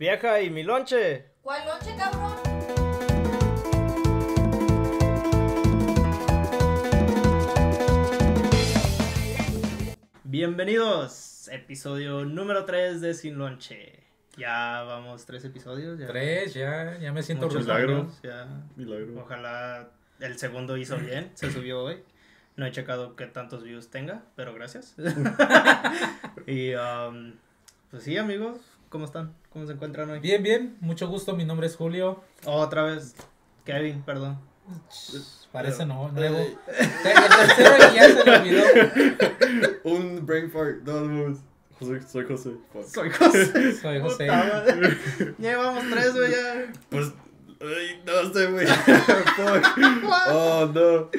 Vieja, ¿y mi lonche? ¿Cuál lonche, cabrón? Bienvenidos, episodio número 3 de Sin Lonche. Ya vamos tres episodios. Ya. Tres, ya, ya me siento Muchos orgulloso. Milagro. ya. Milagro. Ojalá el segundo hizo bien, se subió hoy. No he checado qué tantos views tenga, pero gracias. y um, pues sí, amigos, ¿cómo están? ¿Cómo se encuentran hoy? Bien, bien, mucho gusto, mi nombre es Julio. Otra vez, Kevin, perdón. Parece no, Ey. nuevo. El tercero ya se le olvidó. Un brain fart. No, no, José, soy José. Fuck. Soy José. Soy José. Llevamos tres, güey, ya. Pues. Ay, no sé, güey. Fuck. Oh, no.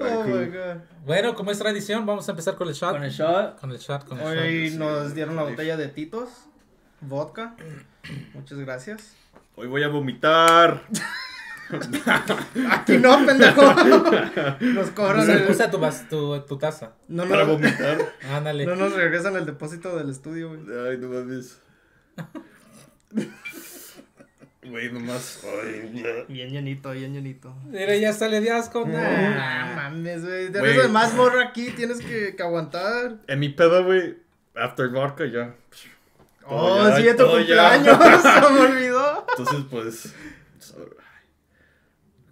Oh my god. Bueno, como es tradición, vamos a empezar con el shot. Con el shot. Con el shot, con el Hoy shot. nos dieron la botella de Titos, vodka. Muchas gracias. Hoy voy a vomitar. Aquí no, pendejo. Nos cobran el... usa tu, vas- tu, tu taza. No, Para no, vomitar. Ándale. no nos regresan el depósito del estudio, güey. Ay, no mames. Güey, nomás. Ay, ya. Bien llenito, bien llenito. Mira, ya sale de asco. No Nah. mames, güey. Güey. Tienes más morro aquí, tienes que, que aguantar. En mi pedo, güey. After vodka, ya. Oh, ya, sí, tu cumpleaños. Se me olvidó. Entonces, pues.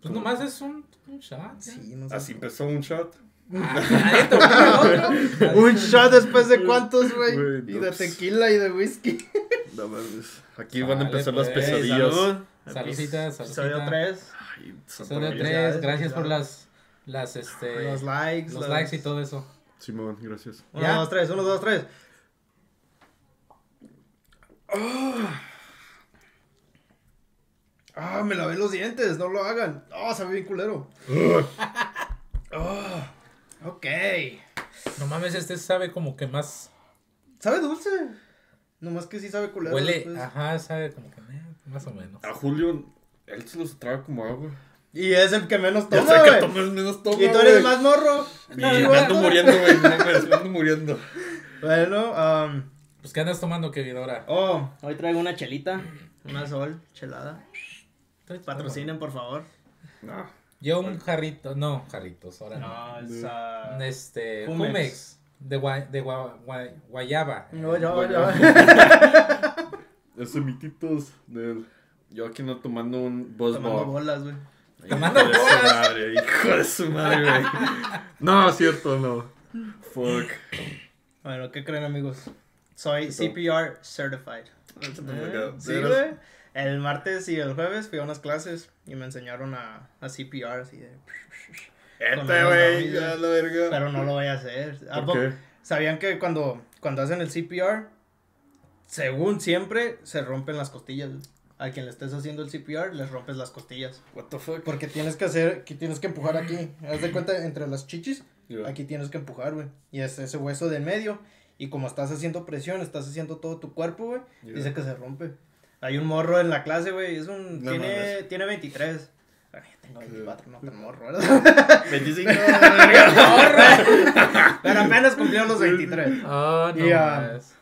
Pues nomás es un, un shot. Sí, no sé. Así empezó un shot. Ah. Un shot después de cuántos, güey. Y de pues. tequila y de whisky. No mames. Aquí van a empezar las pues. pesadillas. Salud. Saludcita, Episodio saludcita. 3. Ay, Solo Santa María. tres, Felicidades, gracias por las, las, este, Los likes. los likes y todo eso. Simón, gracias. Uno, dos, tres. Uno, dos, tres. Ah, me lavé los dientes, no lo hagan. Ah, sabe bien culero. Ah, ok. No mames, este sabe como que más Sabe dulce. Nomás que sí sabe culero. huele, después. ajá, sabe como que eh, más o menos. A Julio, él se los traga como agua. Y es el que menos Ya toma, sé que güey. tomas menos toma, Y tú eres más morro. Y me ando muriendo, güey. Me ando muriendo. Bueno, um, Pues ¿qué andas tomando, Kevin, ahora? oh, hoy traigo una chelita. Una sol, chelada. Patrocinen, por favor. No. Yo un jarrito, no, jarritos, ahora no. No, es. Este. Jumex, de, gua- de gua- gua- guayaba. No, yo, Bueno. yo. Mititos del. Yo aquí no tomando un Buzz Tomando Ball. bolas, güey. Tomando hijo de su madre, hijo de su madre, güey. No, cierto, no. Fuck. Bueno, ¿qué creen, amigos? Soy CPR certified. Eh, Sí, güey. El martes y el jueves fui a unas clases y me enseñaron a, a CPR así de... Este, güey, ya la verga. Pero no lo voy a hacer. ¿A ¿Por poco- qué? ¿Sabían que cuando, cuando hacen el CPR, según siempre, se rompen las costillas? A quien le estés haciendo el CPR, les rompes las costillas. What the fuck? Porque tienes que hacer, que tienes que empujar aquí. Haz de cuenta, entre las chichis, aquí tienes que empujar, güey. Y es ese hueso de en medio. Y como estás haciendo presión, estás haciendo todo tu cuerpo, güey. Ya. Dice que se rompe. Hay un morro en la clase, güey. Es un. No tiene, mames. tiene 23. Ay, tengo 24, no tan morro, ¿verdad? 25. Pero apenas cumplió los 23. Oh, no Y, ah, mames.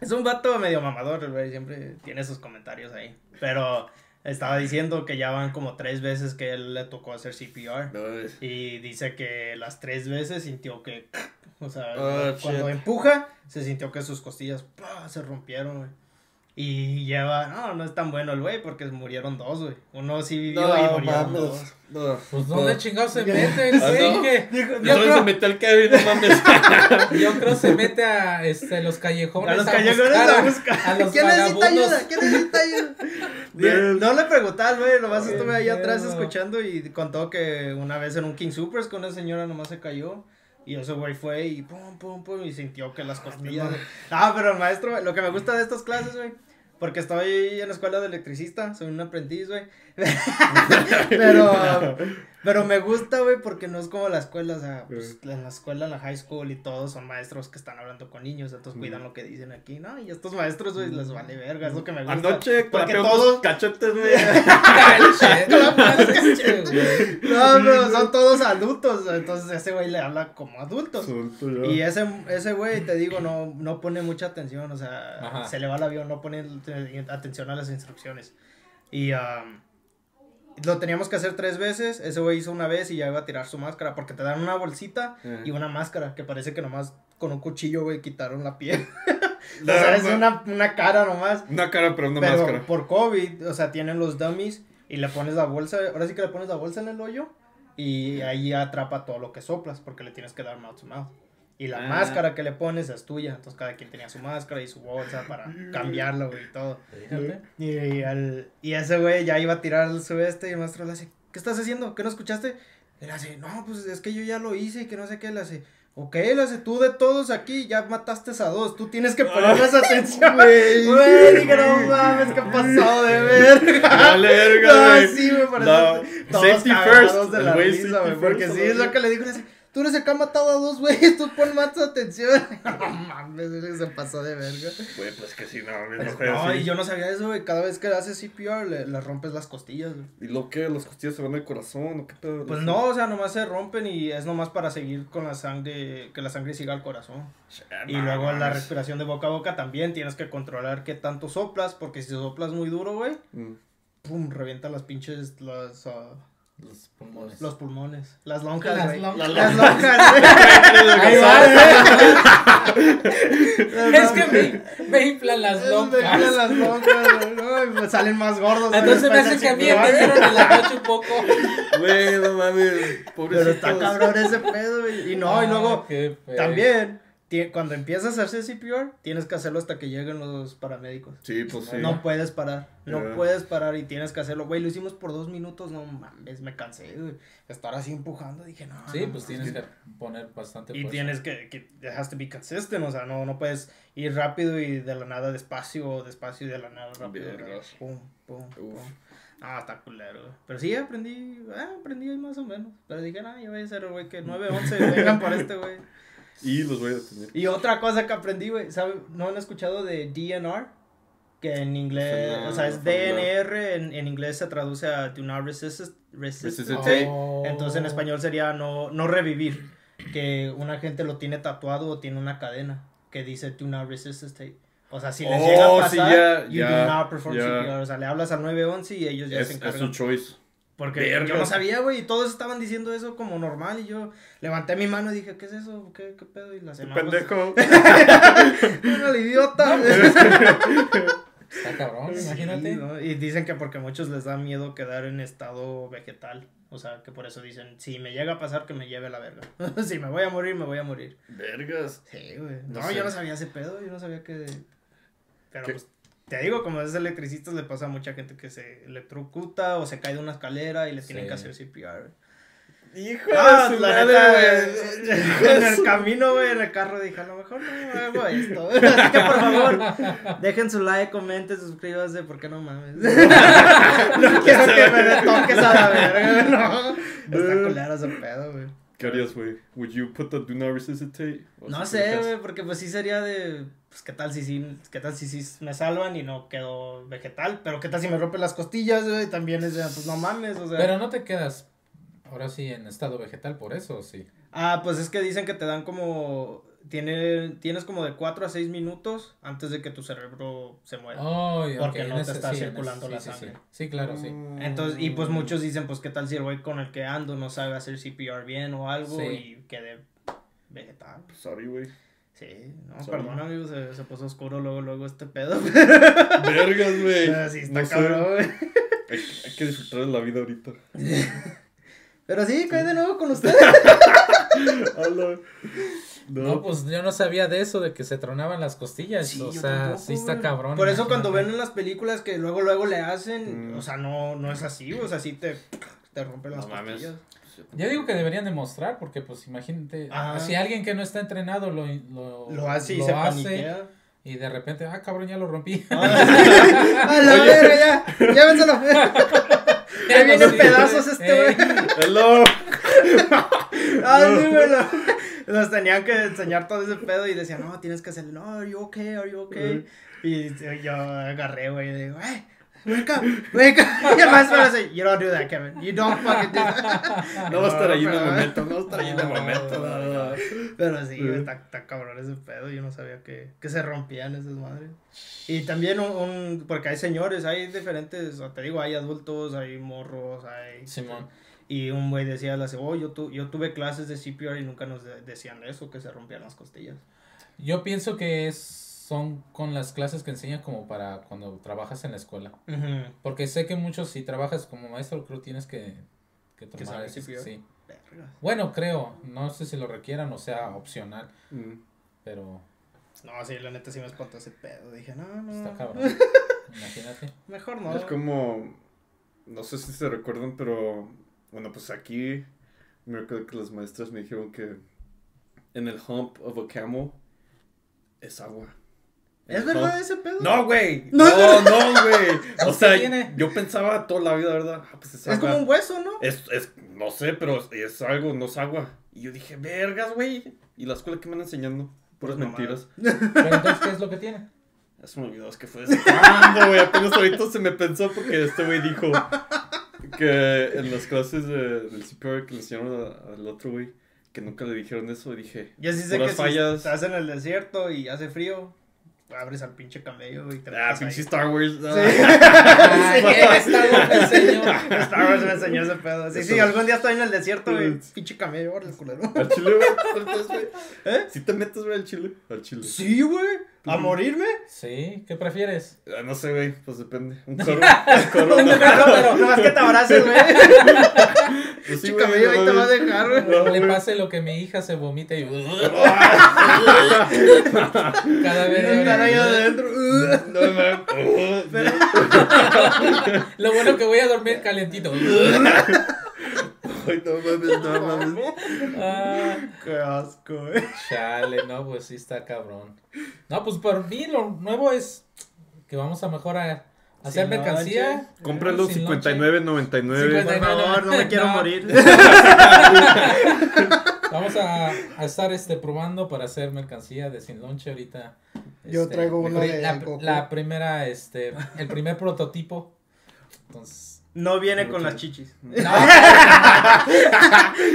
Es un vato medio mamador, güey. Siempre tiene sus comentarios ahí. Pero estaba diciendo que ya van como tres veces que él le tocó hacer CPR. Y dice que las tres veces sintió que. O sea, Ah, cuando shit. empuja, se sintió que sus costillas ¡pah! se rompieron, güey. Y lleva. No, no es tan bueno el güey porque murieron dos, güey. Uno sí vivió y No, murieron dos. mames. No. Pues no. ¿dónde chingados se mete el Ah, no. que- Dijo- Yo Yo solo se creo, metió el Kevin, no mames. yo creo se mete a este, los callejones. A los callejones buscar a buscar. A los ¿Quién necesita vagabundos. ayuda? ¿Quién necesita ayuda? No le pregunté al güey, nomás estuve ahí atrás escuchando y contó que una vez en un King Supers con una señora nomás se cayó. Y ese güey fue y pum, pum, pum, y sintió que las costillas. Ah, pero el maestro, lo que me gusta de estas clases, güey, porque estoy en la escuela de electricista, soy un aprendiz, güey. pero Pero me gusta, güey, porque no es como la escuela, o sea, pues, en la escuela, en la high school y todos son maestros que están hablando con niños, entonces cuidan lo que dicen aquí, ¿no? Y estos maestros, güey, les vale verga, es lo que me gusta. Anoche porque todos... cachetes, güey. No, pero son todos adultos, entonces ese güey le habla como adultos. Y ese, ese güey, te digo, no, no pone mucha atención, o sea, Ajá. se le va el avión, no pone atención a las instrucciones. Y um, lo teníamos que hacer tres veces, ese güey hizo una vez y ya iba a tirar su máscara, porque te dan una bolsita y una máscara, que parece que nomás con un cuchillo, güey, quitaron la piel. o sea, es una, una cara nomás. Una cara, pero una Pero máscara. por COVID, o sea, tienen los dummies y le pones la bolsa, ahora sí que le pones la bolsa en el hoyo y ahí atrapa todo lo que soplas porque le tienes que dar mouth to mouth. Y la Ah. máscara que le pones es tuya, entonces cada quien tenía su máscara y su bolsa para cambiarlo güey, y todo. Y, y al- y ese güey ya iba a tirar su este y el maestro le hace, ¿qué estás haciendo? ¿Qué no escuchaste? Y le hace, no, pues es que yo ya lo hice y que no sé qué, le hace, ok, le hace, tú de todos aquí ya mataste a dos, tú tienes que ponerles atención. Güey. Güey, dije, no mames, qué pasado de verga. Vale, verga, No, güey. sí, güey, por No, todos safety first, de la risa, güey, porque first, sí, es lo que le digo, le hace, tú eres el que ha matado a dos güeyes, tú pon más atención. No mames, se pasó de verga. Güey, pues que sí, no, no, fue no, así. y yo no sabía eso, güey, cada vez que haces CPR le, le rompes las costillas, güey. ¿Y lo que? ¿Las costillas se van al corazón o qué pedo? Pues no, o sea, nomás se rompen y es nomás para seguir con la sangre, que la sangre siga al corazón. Ah, Y no, luego la respiración de boca a boca también tienes que controlar qué tanto soplas, porque si soplas muy duro, güey, Mm. pum, revienta las pinches, las, ah, Los pulmones. los pulmones, las lonjas, Las güey. lonjas. Las lonjas, güey. Ahí va. es que me, me inflan las Me lonjas. inflan las lonjas, güey, no, y me salen más gordos. güey, Entonces me hace que a mí me dieron en la noche un poco. Güey, no mames. Pobrecito. Pero está cabrón ese pedo, güey. Y no, y Ah, luego, también, cuando empiezas a hacer CPR, tienes que hacerlo hasta que lleguen los paramédicos. Sí, pues sí. No puedes parar, no Ya. puedes parar y tienes que hacerlo. Güey, lo hicimos por dos minutos, no mames, me cansé, güey. Estar así empujando, dije, no. Sí, no pues tienes que poner bastante Y fuerza. tienes que, que has to be consistent, o sea, no, no puedes ir rápido y de la nada despacio, o despacio y de la nada rápido. Pum, pum, pum. Ah, está culero, güey. Pero sí, aprendí, ah, aprendí más o menos. Pero dije, no, yo voy a ser el güey que 9-11, vengan por este, güey. Y los voy a detener. Y otra cosa que aprendí, güey, ¿sabe? ¿No han escuchado de DNR? Que en inglés, Suena o sea, es. DNR, en, en inglés se traduce a Do Not Resist. Oh. Entonces en español sería no, no revivir. Que una gente lo tiene tatuado o tiene una cadena que dice Do Not Resuscitate. O sea, si les Oh, llega a sí, pasar, ya, you ya, do not perform ya. CPR. O sea, le hablas al 911 y ellos ya Es, se es encargan. su choice. Porque Verga. yo no sabía, güey, y todos estaban diciendo eso como normal, y yo levanté mi mano y dije, ¿qué es eso? ¿Qué, qué pedo? Y la semana pendejo. Bueno, el idiota. Está cabrón, imagínate. Sí, ¿no? Y dicen que porque a muchos les da miedo quedar en estado vegetal. O sea, que por eso dicen, si me llega a pasar, que me lleve la verga. si me voy a morir, me voy a morir. Vergas. Sí, güey. No No, sé. yo no sabía ese pedo, yo no sabía que... Pero ¿Qué? pues, te digo, como es electricista, le pasa a mucha gente que se electrocuta o se cae de una escalera y le tienen Sí. que hacer CPR. Hijo Ah, de su la madre, neta, güey. en el camino, güey, en el carro dije, a lo mejor no hago esto. Así que por favor, dejen su like, comenten, suscríbanse, porque no mames. no quiero que me toques a la verga, no. Está culero ese pedo, güey. ¿Qué harías, güey? ¿Would you put the do not resuscitate? No sé, güey, porque pues sí sería de, pues qué tal si sí, qué tal si sí me salvan y no quedo vegetal, pero qué tal si me rompen las costillas, güey, también es de, pues no mames, o sea. Pero no te quedas ahora sí en estado vegetal por eso, ¿o sí. Ah, pues es que dicen que te dan como. Tiene, tienes como de 4 a 6 minutos antes de que tu cerebro se muera. Oh, Porque no te está sí, circulando ese- la sí, sangre. Sí, Sí, claro, sí. Entonces, y pues muchos dicen, pues qué tal si el güey con el que ando no sabe hacer CPR bien o algo Sí. y quede vegetal. Sorry, güey. Sí, no, Sorry. perdón amigo, se, se puso oscuro luego, luego este pedo. Vergas, güey. Está No cabrón, güey. Hay, hay que disfrutar de la vida ahorita. Pero sí, cae de nuevo con ustedes. No, No, pues yo no sabía de eso, de que se tronaban las costillas. Sí, o sea, tampoco, sí está cabrón. Por eso cuando ven en las películas que luego luego le hacen, Mm. o sea, no, no es así, o sea, sí te, te rompen las No mames. costillas. Yo digo que deberían demostrar, porque pues imagínate, Ajá. si alguien que no está entrenado lo, lo, Lo hace y lo se hace, paniquea. y de repente, ah, cabrón, ya lo rompí. a la verga, ya, llévenselo. Ya viene en Sí, pedazos este ey. güey. Hello. Ay, sí, güey, lo- Nos tenían que enseñar todo ese pedo y decían, no, tienes que hacerlo, no, are you okay, are you okay? Y yo agarré, güey, y digo, hey, wake up, wake up. Y el maestro me dice, you don't do that, Kevin, you don't fucking do that. No va a estar ahí en el momento, no va a estar ahí en el No, momento. no, no. Pero sí, Sí. está, está cabrón ese pedo, yo no sabía que, que se rompían esas madres. Y también un, un- porque hay señores, hay diferentes, o te digo, hay adultos, hay morros, hay... Simón. Y un güey decía, la oh, yo, tu- yo tuve clases de CPR y nunca nos de- decían eso, que se rompían las costillas. Yo pienso que es, son con las clases que enseñan como para cuando trabajas en la escuela. Porque sé que muchos, si trabajas como maestro, creo tienes que, que Que tomar ese- CPR. sí. Verga. Bueno, creo. No sé si lo requieran o sea opcional. Mm. Pero No, sí, la neta sí me espantó ese pedo. Dije, no, no. está cabrón. Imagínate. Mejor no. Es como, no sé si se recuerdan, pero bueno, pues aquí me recuerdo que las maestras me dijeron que en el hump of a camel es agua. ¿Es el verdad hump- ese pedo? No, güey. No, No, no, güey. O ¿Qué sea, tiene? yo pensaba toda la vida, ¿verdad? Ah, pues es Es como un hueso, ¿no? Es, es, no sé, pero es algo, no es agua. Y yo dije, vergas, güey. ¿Y la escuela que me van enseñando? Puras Pues mentiras. Pero entonces, ¿qué es lo que tiene? Se me olvidó, es que fue desde cuándo, güey. Apenas ahorita se me pensó porque este güey dijo que en las clases de, del CPR que le enseñaron al otro güey, que nunca le dijeron eso. Y dije, Yo sí sé que si fallas. estás en el desierto y hace frío, abres al pinche camello y te ah, pinche ahí. Star Wars. Sí. Ay, esta lo me enseñó. Star Wars me enseñó ese pedo. Sí, Eso. sí, algún día estoy en el desierto, güey. Pinche camello, órale, culero. Al chile, güey. ¿Eh? ¿Sí te metes, güey, al chile? Al chile. Sí, güey. ¿A morirme? Sí, ¿qué prefieres? Ah, no sé, güey. Pues depende. Un coro. Un coro. no. Pero no más que te abraces, güey. Pues sí, güey, camello ahí te va a dejar, güey. No, Le pase lo que mi hija se vomita y cada vez Estar ahí adentro. No. Lo bueno que voy a dormir calentito. Ay, no mames, no mames. Ah, Qué asco, güey. chale, no, pues sí está cabrón. No, pues por mí lo nuevo es que vamos a mejor a hacer Sin mercancía. Cómpralo Sin lonche. 59.99. Por favor, no me quiero No. morir. Vamos a, a estar este probando para hacer mercancía de sin lonche ahorita. Yo Este, traigo una la, de la, la primera, este, el primer prototipo. Entonces, No viene con las chichis. no,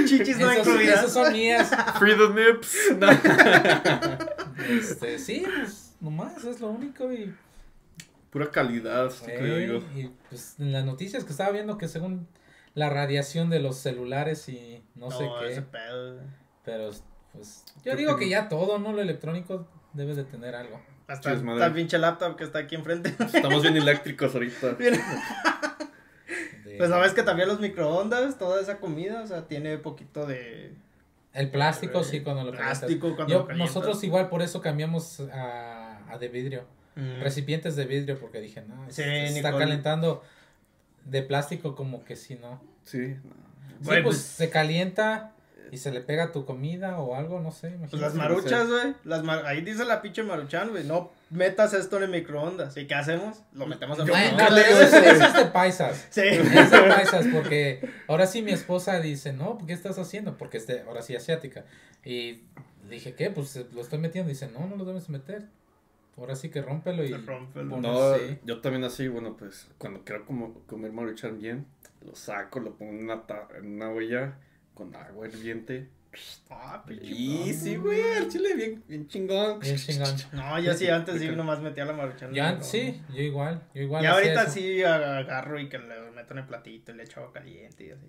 Chichis no esos, incluidas. esos son mías. Free the nips. No. Este, sí, pues nomás es lo único y, Pura calidad, sí que yo y pues en las noticias que estaba viendo que según la radiación de los celulares y no, sé qué, ese pedo. pero pues yo Creo digo que ya todo, ¿no? Lo electrónico debe de tener algo. Hasta esta pinche laptop que está aquí enfrente. Estamos bien eléctricos ahorita. De- Pues sabes que también los microondas, toda esa comida, o sea, tiene poquito de El plástico, sí, cuando lo plástico cuando Yo- lo calientas. nosotros igual por eso cambiamos a, a de vidrio, Mm. recipientes de vidrio, porque dije, no, Sí, se está calentando de plástico como que si no. Sí. Sí, Güey, pues, pues- se calienta y se le pega tu comida o algo, no sé. Pues imagínate. las maruchas, güey. Las mar- Ahí dice la pinche maruchan, güey. No metas esto en el microondas. ¿Y qué hacemos? Lo metemos en el microondas. eso, eso es de paisas. Sí. Es de paisas, porque ahora sí mi esposa dice, no, ¿qué estás haciendo? Porque es de, ahora sí asiática. Y dije, ¿qué? Pues eh, lo estoy metiendo. Dice, no, no lo debes meter. Ahora sí que rómpelo y... Rómpelo. No, sí. yo también así, bueno, pues cuando quiero como, comer maruchan bien, lo saco, lo pongo en una, en una olla con agua hirviente. Ah, Y sí, güey, el chile bien, bien chingón. Bien chingón. No, yo sí antes sí nomás metía la maruchan. Ya, microondas. sí, yo igual, yo igual. Y ahorita eso. sí agarro y que le meto en el platito y le echo agua caliente y así.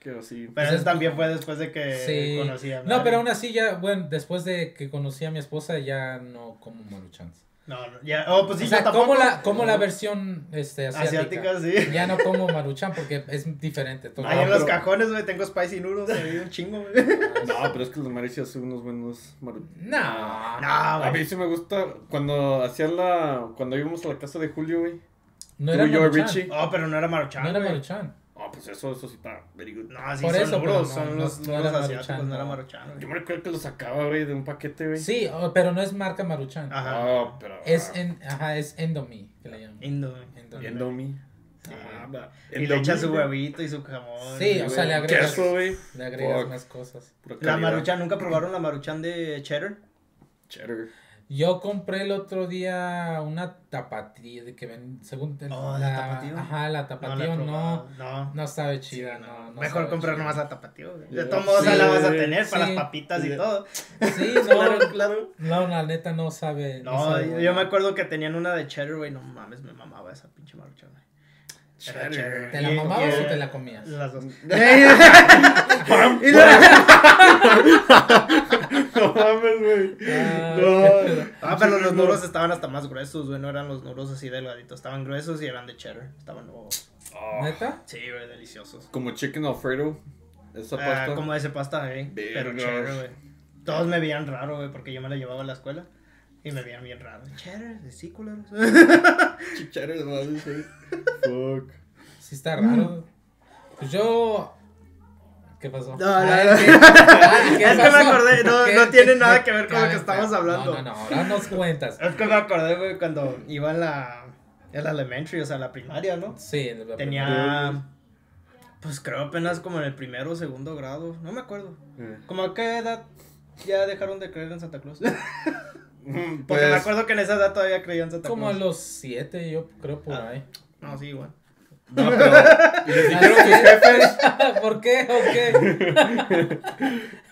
Que así. Pero Pues eso es- también fue después de que Sí. conocí a No, Mary. pero aún así ya, bueno, después de que conocí a mi esposa ya no como maruchans. No, no, ya. Oh, pues sí, o sea, yo tampoco. como la, como la versión este, asiática. Asiática, sí. Ya no como maruchan porque es diferente. todo. Ahí No, en los cajones, güey, tengo spicy noodles ahí un chingo, güey. No, pero es que los maris hacen unos buenos maruchan. No. No, A mí sí me gusta cuando hacían la. Cuando íbamos a la casa de Julio, güey. No Tú era y yo, maruchan. Richie. Oh, pero no era maruchan, No era maruchan. Ah, pues eso, eso sí está very good. No, sí, Por son eso, duros, no, son no- los no duros era asiáticos, Maruchan, no era no. maruchan, güey. Yo me recuerdo que lo sacaba, güey, de un paquete, güey. Sí, oh, pero no es marca maruchan. Ajá. Ah, pero. Es ah, en, ajá, es Endomi, que le llaman. Güey. Endomi. Endomi. Sí. Ah. Y le echa su huevito y su jamón. Sí, o sea, le agregas, Queso, güey. le agregas más cosas. La maruchan, ¿nunca probaron la maruchan de cheddar? Cheddar. Yo compré el otro día una tapatía de que ven, según el- Oh, ¿la tapatío? Ajá, la No, tapatío no, no, No. sabe chida, no. no, no Mejor comprar nomás la tapatío. güey. De todos modos, Sí, la vas a tener para Sí. las papitas y todo. Sí, no, Claro, claro. no, la neta no sabe. No, sabe yo, me acuerdo que tenían una de cheddar, güey. No mames, me mamaba esa pinche maruchan, güey. Cheddar. ¿Te la mamabas o te la comías? Las dos. No mames, güey. Ah, No. Ah, pero los nuros estaban hasta más gruesos, güey. No eran los nuros así delgaditos. Estaban gruesos y eran de cheddar. Estaban, oh, Oh, ¿Neta? sí, güey, deliciosos. como chicken alfredo. Esa Ah, pasta. como ese pasta, eh. Pero cheddar, güey. Todos me veían raro, güey, porque yo me la llevaba a la escuela. Y me veían bien raro. Cheddar, culeros. Cheddar, madre, güey. Fuck. Sí está raro. Pues yo... ¿Qué pasó? No, no, no. ¿qué- ay, ¿qué Es que me acordé, no- ¿Qué- no tiene nada que ver con lo que estamos hablando. No, no, no, ahora nos cuentas. Es que me acordé, güey, cuando iba en la, en la elementary, o sea, la primaria, ¿no? Sí, en la Tenía, pues creo apenas como en el primero o segundo grado, no me acuerdo. Eh. ¿Como a qué edad ya dejaron de creer en Santa Claus? Mm, Porque me Pues, acuerdo que en esa edad todavía creía en Santa Como a Claus. los siete, yo creo por Ah. ahí. No, sí, igual. No, pero. ¿Y les dijeron tus jefes? ¿Por qué? ¿O qué?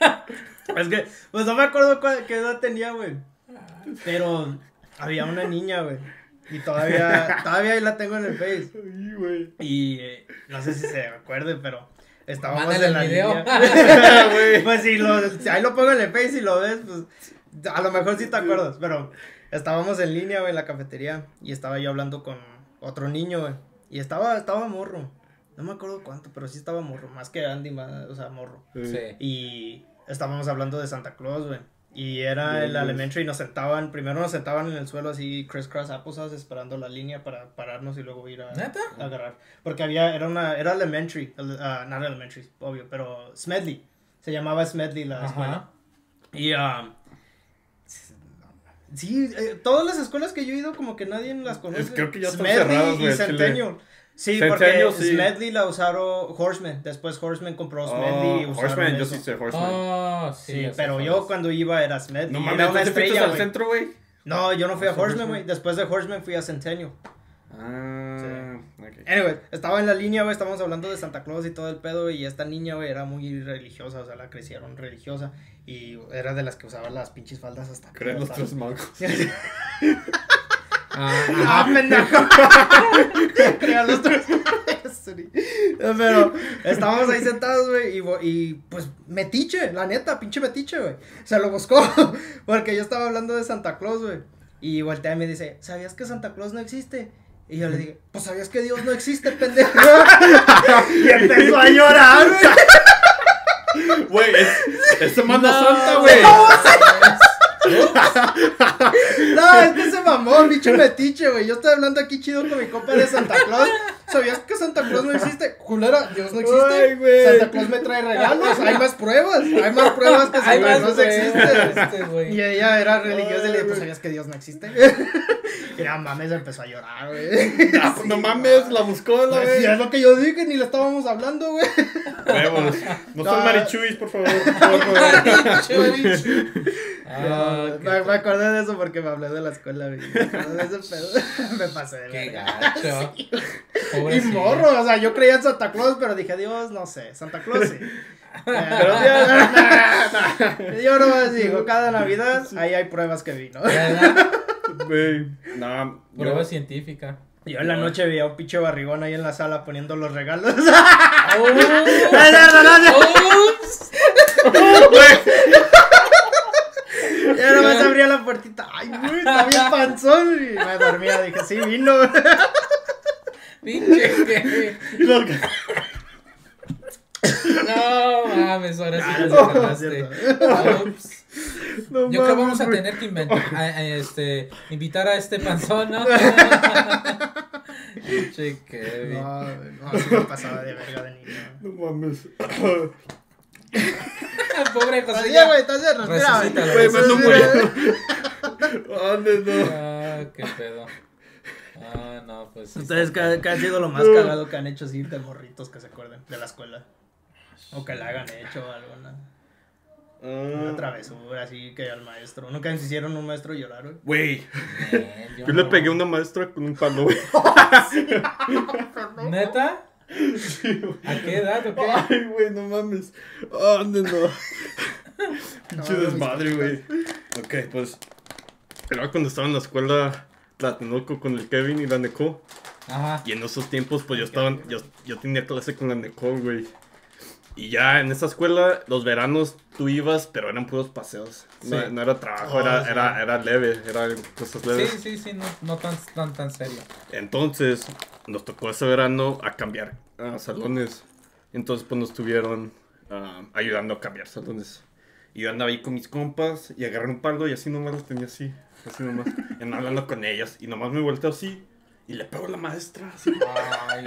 Es que, pues no me acuerdo cuál- qué edad tenía, güey. Pero había una niña, güey. Y todavía, todavía ahí la tengo en el Face. Ay. Y eh, no sé si se acuerde, pero estábamos Mándale en la video. línea. Pues si, lo, si ahí lo pongo en el Face y lo ves, pues a lo mejor sí te acuerdas. Pero estábamos en línea, güey, en la cafetería. Y estaba yo hablando con otro niño, güey. Y estaba, estaba morro. No me acuerdo cuánto, pero sí estaba morro. Más que Andy, más, o sea, morro. Sí. Y estábamos hablando de Santa Claus, güey. Y era Dios. el elementary y nos sentaban, primero nos sentaban en el suelo así, crisscross applesauce, esperando la línea para pararnos y luego ir a, ¿Neta? a agarrar. Porque había, era una, era elementary, el- ah, no elementary, obvio, pero Smedley. Se llamaba Smedley la escuela. Ajá. Y, ah, sí, eh, todas las escuelas que yo he ido como que nadie las conoce. creo que ya están Smedley cerradas, güey, y. Centennial. Sí, Centennial, porque sí. Smedley la usaron Horseman. Después Horseman compró Smedley y Oh, usaron Horseman, yo eso. sí sé Horseman. Oh, sí. Sí, pero yo es. cuando iba era Smedley. no y mames, era ¿no una te fuiste estrella, al centro, güey? No, yo no fui a ¿Fue Horseman, güey. Después de Horseman fui a Centennial. Ah, ok. Anyway, estaba en la línea, güey, estábamos hablando de Santa Claus y todo el pedo, y esta niña, güey, era muy religiosa, o sea, la crecieron religiosa, y era de las que usaba las pinches faldas hasta acá, Creen los tres magos. Ah, ¡Ah, pendejo! Crean los tres. Pero estábamos ahí sentados, güey, y, pues metiche, la neta, pinche metiche, güey. Se lo buscó, porque yo estaba hablando de Santa Claus, güey. Y voltea y me dice, ¿sabías que Santa Claus no existe? Y yo le dije, pues sabías que Dios no existe, pendejo. y empezó a llorar, güey. Güey, es, es Semana No, Santa, güey. No, es que se mamó, bicho metiche, güey. Yo estoy hablando aquí chido con mi compa de Santa Claus. ¿Sabías que Santa Claus no existe? Culera, Dios no existe. Ay, güey. Santa Claus me trae regalos. Hay más pruebas. Hay más pruebas que Santa Claus existe. este, güey. Y ella era religiosa y le pues sabías que Dios no existe. Y la mames empezó a llorar, güey. Pues no mames, la buscó la Pues, vez. es lo que yo dije, ni le estábamos hablando, güey. Huevos. No son No. marichuis, por favor. Por favor. Ah, No, me, me acordé de eso porque me hablé de la escuela, güey. Me acordé de ese pedo. Me pasé de Qué. Y morro, o sea, yo creía en Santa Claus, pero dije, Dios, no sé, Santa Claus sí. Pero Pero yo nomás digo, cada Navidad ahí hay pruebas que vino. ¿Verdad? Güey. Nah, Prueba yo- científica. Yo en la noche veía un pinche barrigón ahí en la sala poniendo los regalos. ¡Oh! ¡Ups! Ya nomás abría la puertita. Ay, güey, está bien panzón. Y me dormía, dije, sí, vino. Pinche que- No mames, ahora sí Ah, te no, cagaste. cierto. Ups. No Yo creo que vamos a tener que inventar, a- a este, invitar a este panzón, ¿no? Pinche Kevin. No, no, sí me pasaba de verga de niño. No mames. Pobre Así, José. ya. güey, estás respira. Resucítalo, Güey, me ando muriendo. ¿Dónde no? Ah, qué pedo. Ah, no, pues. sí ¿Ustedes está qué, qué ha sido lo más cagado que han hecho así de morritos que se acuerden de la escuela? O que la hayan hecho algo, ¿no? Una Ah, travesura así que al maestro. ¿Nunca se hicieron un maestro llorar, güey? Güey, bien, yo le pegué a una maestra con un palo, güey. ¿Neta? ¿A qué edad o qué? Ay, güey, no mames. Ah, no, no. Pinche No, desmadre, güey. Ok, pues. Era cuando estaba en la escuela Tlatelolco con el Kevin y la Nicole. Ajá. Y en esos tiempos, pues yo estaba. Yo, yo tenía clase con la Nicole, güey. Y ya en esa escuela, los veranos tú ibas, pero eran puros paseos. No, Sí. no era trabajo, Oh, era, sí. era, era leve, era cosas leves. Sí, sí, sí, no, no tan, tan, tan serio. Entonces, nos tocó ese verano a cambiar ah, salones. Entonces, pues nos estuvieron ah, ayudando a cambiar salones. Y yo andaba ahí con mis compas y agarré un palo y así nomás los tenía así. Así nomás. andaba hablando con ellas. Y nomás me volteo así. Y le pego a la maestra. Así. Ay,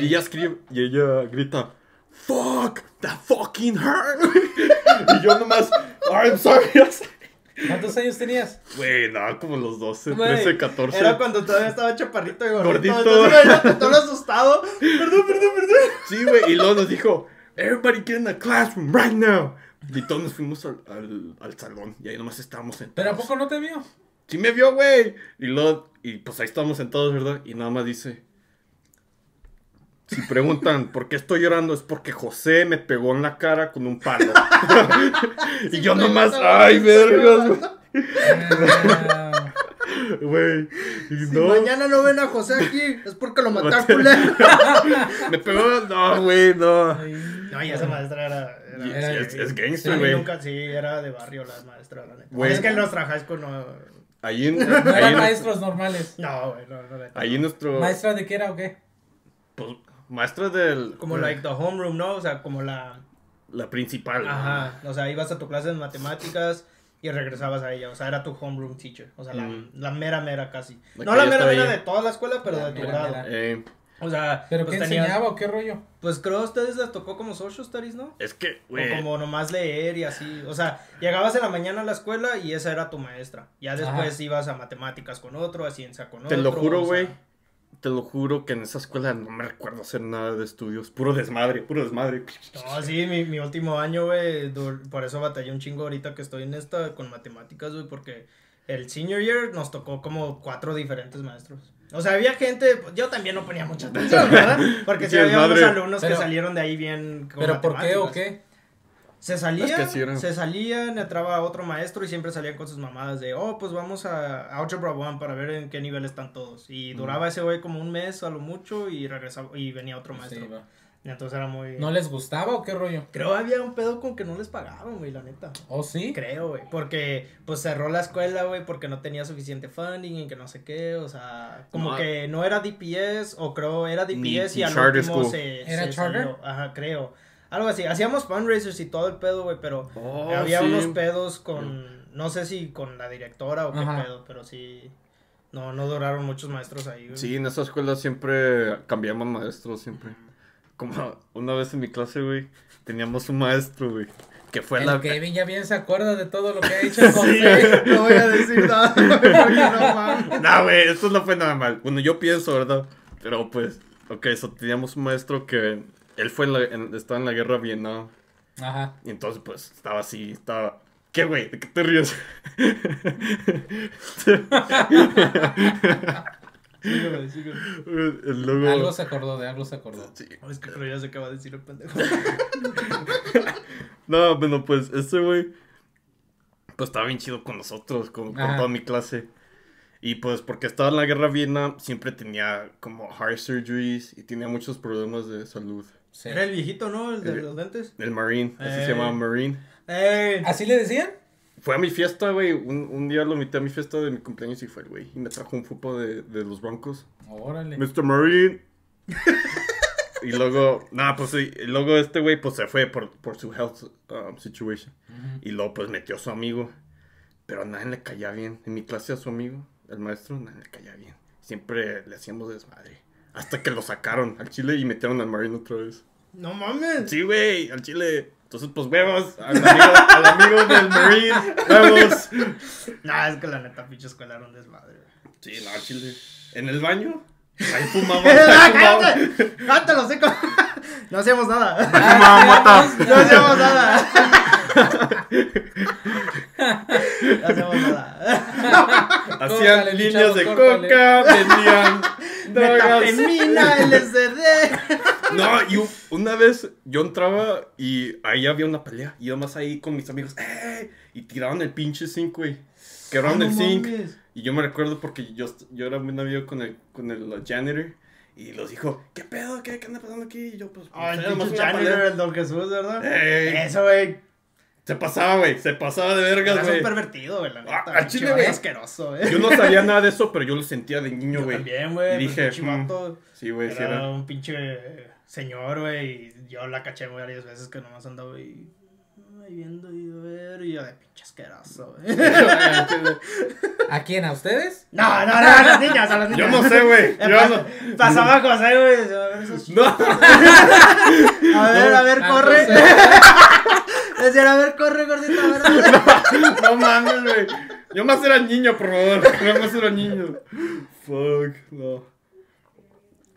Y ella escribe. Y ella grita. Fuck, that fucking hurt. y yo nomás. I'm sorry. ¿Cuántos años tenías? Güey, no, como los 12, Güey, 13, 14. Era cuando todavía estaba chaparrito y gordito. Gordito. Entonces, todo asustado. Perdón, perdón, perdón. Sí, güey, y luego nos dijo, everybody get in the classroom right now. Y todos nos fuimos al, al, al salón y ahí nomás estábamos sentados. ¿Pero a poco no te vio? Sí me vio, güey. Y luego, y pues ahí estábamos sentados, ¿verdad? Y nada más dice, si preguntan por qué estoy llorando es porque José me pegó en la cara con un palo. y yo nomás, ay, vergas, güey. Si no, mañana no ven a José aquí, es porque lo mataron, culero. me pegó, no, güey, no. No, y esa maestra era. Era es, gangster, güey. nunca, sí, era de barrio la maestra, la neta. Es que en nuestra high school no. Ahí en, No ahí eran en- maestros normales. No, güey, no, no. ahí en nuestro... ¿Maestra de qué era o qué? Pues, maestra del... Como like the homeroom, ¿no? O sea, como la. La principal. Ajá. O sea, ibas a tu clase de matemáticas y regresabas a ella. O sea, era tu homeroom teacher. O sea, la, Mm. la mera, mera casi. La no la mera, mera ahí. de toda la escuela, pero La de tu mera, grado. mera. Eh, O sea, ¿Pero pues qué tenías- enseñaba o qué rollo? Pues creo a ustedes les tocó como social studies, ¿no? es que, O güey... como nomás leer y así. O sea, llegabas en la mañana a la escuela y esa era tu maestra. Ya después Ajá. ibas a matemáticas con otro, a ciencia con Te otro. lo juro, o sea, güey. Te lo juro que en esa escuela no me recuerdo hacer nada de estudios. Puro desmadre, puro desmadre. No, sí, mi, mi último año, güey. Por eso batallé un chingo ahorita que estoy en esta con matemáticas, güey. Porque el senior year nos tocó como cuatro diferentes maestros. O sea, había gente. Yo también no ponía mucha atención, ¿verdad? Porque sí Sí, había unos alumnos Pero- que salieron de ahí bien. con ¿Pero por qué o qué? Se salían, Es que se salían, entraba otro maestro y siempre salían con sus mamadas de, oh, pues vamos a Algebra One para ver en qué nivel están todos. Y duraba ese güey como un mes a lo mucho y regresaba y venía otro maestro. Sí, entonces era muy... ¿No les gustaba o qué rollo? Creo había un pedo con que no les pagaban, güey, la neta. ¿O sí? Creo, güey, porque pues cerró la escuela, güey, porque no tenía suficiente funding y que no sé qué, o sea, como No. que no era DPS o creo era DPS Ni- y al charter último school. se, ¿Era se charter? salió. Ajá, creo. Algo así. Hacíamos fundraisers y todo el pedo, güey, pero Oh, había sí. unos pedos con, no sé si con la directora o qué Ajá. pedo, pero sí, no, no duraron muchos maestros ahí, güey. Sí, en esa escuela siempre cambiamos maestros, siempre. Como una vez en mi clase, güey, teníamos un maestro, güey, que fue El la... Kevin ya bien se acuerda de todo lo que ha hecho el José. no voy a decir nada, güey, porque no mames. No, güey, esto no fue nada mal. Bueno, yo pienso, ¿verdad? Pero pues, ok, eso teníamos un maestro que él fue en la, en- estaba en la guerra Vietnam. Ajá. Y entonces, pues, estaba así, estaba... ¿Qué, güey? ¿De qué te ríes? Sígueme, sígueme. El logo... Algo se acordó, de algo se acordó. Sí. Oh, Es que creo ya sé qué va a decir el pendejo. No, bueno, pues, este güey... Pues estaba bien chido con nosotros, con, toda mi clase. Y pues, porque estaba en la guerra de Vietnam, siempre tenía como heart surgeries y tenía muchos problemas de salud. Sí. Era el viejito, ¿no? El de El- los dentes. El Marine, así Eh. se llamaba Marine. ¡Ey! ¿Así le decían? Fue a mi fiesta, güey. Un, un día lo invité a mi fiesta de mi cumpleaños y fue el güey. Y me trajo un fútbol de, de los Broncos. Órale. Mr. Marine. y luego, nada, pues sí. Y luego este güey, pues se fue por, por su health um, situation. Y luego, pues metió a su amigo. Pero a nadie le caía bien. En mi clase a su amigo, el maestro, nadie le caía bien. Siempre le hacíamos desmadre. Hasta que lo sacaron al chile y metieron al Marine otra vez. No mames. Sí, güey, al chile. Entonces, pues huevos. Al amigo, al amigo del Marine. Huevos. Nah, es que la neta, pinche escuela era un desmadre. Sí, no, al chile. En el baño. Ahí fumaba. ¡Ah, cállate! ¡Cállate los hocico! No hacíamos nada. No hacíamos nada. No hacíamos nada. Hacían líneas de córtale. coca, vendían drogas. Metafemina, LSD. No, y una vez yo entraba y ahí había una pelea. Y yo más ahí con mis amigos, ¡eh! Y tiraban el pinche zinc, güey. Quebraron Ah, el zinc. Y yo me recuerdo porque yo, est- yo era muy amigo con el, con el janitor. Y los dijo, ¿qué pedo? ¿Qué, qué anda pasando aquí? Y yo, pues, Ah, el una janitor, pelea. el Don Jesús, ¿verdad? Ey. Eso, güey. Se pasaba, güey. Se pasaba de vergas, Eres un güey. pervertido, güey, la neta. Ah, chile, güey. asqueroso, güey. Yo no sabía nada de eso, pero yo lo sentía de niño, Yo güey. también, güey. Y pues, dije, mm, Sí, güey, sí era un pinche señor, güey. Y yo la caché varias veces que nomás andaba ahí. Ahí viendo y a ver. Y yo de pinche asqueroso, güey. ¿A quién? ¿A ustedes? No, no, no, a las niñas, a las niñas. Yo no sé, güey. Yo Pas- no. Pasaba José, güey. decía, A ver, esos No. A ver, a ver, Ah, corre. Decían, a ver, corre, gordito, a ver, ver. No mames, güey. Yo más era niño, por favor. Yo más era niño. Fuck, no.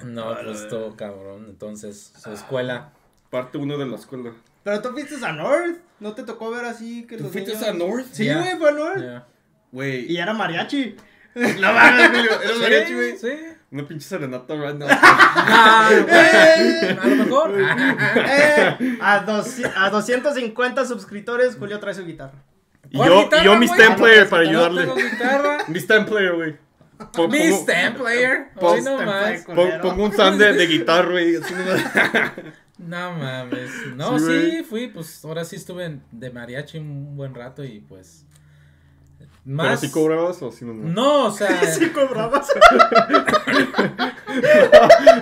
No, pues todo cabrón. Entonces, su escuela. Parte uno de la escuela. Pero tú fuiste a North. ¿No te tocó ver así que ¿Tú los fuiste niños- a North? Sí, güey, fue a North. Güey. Y era mariachi. No mames, Julio. ¿Eres mariachi, güey? Sí. Una pinche serenata, now. Ah, a lo mejor. Eh, a, dos- a 250 suscriptores, Julio trae su guitarra. Y ¿Cuál yo, guitarra, y yo mi stem player para No ayudarle. Mi stem player, güey. Mi pongo- stem player. Pon- Hoy no stem más. player. pon- Pongo un sound de, de guitarra, güey. No mames. No, Sí, fui, pues ahora sí estuve de mariachi un buen rato y pues. ¿Pero Más. si cobrabas o si no? No, o sea, Sí cobrabas.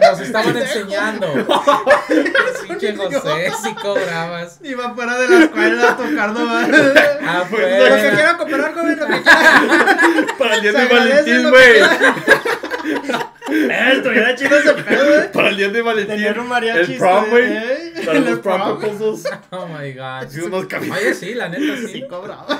nos estaban enseñando. Pinche José, si cobrabas. Iba fuera de la escuela tocando. Ah, Lo que pues. quiera cooperar, joven, lo que quiera. Para el día de Valentín, güey. Eh, estuviera chido ese pedo, güey. Para el día de Valentín. Tener un mariachi. El prom, güey. eh, Para el los prom proposals. Oh my god. Oye, sí, la neta sí. Sí cobrabas.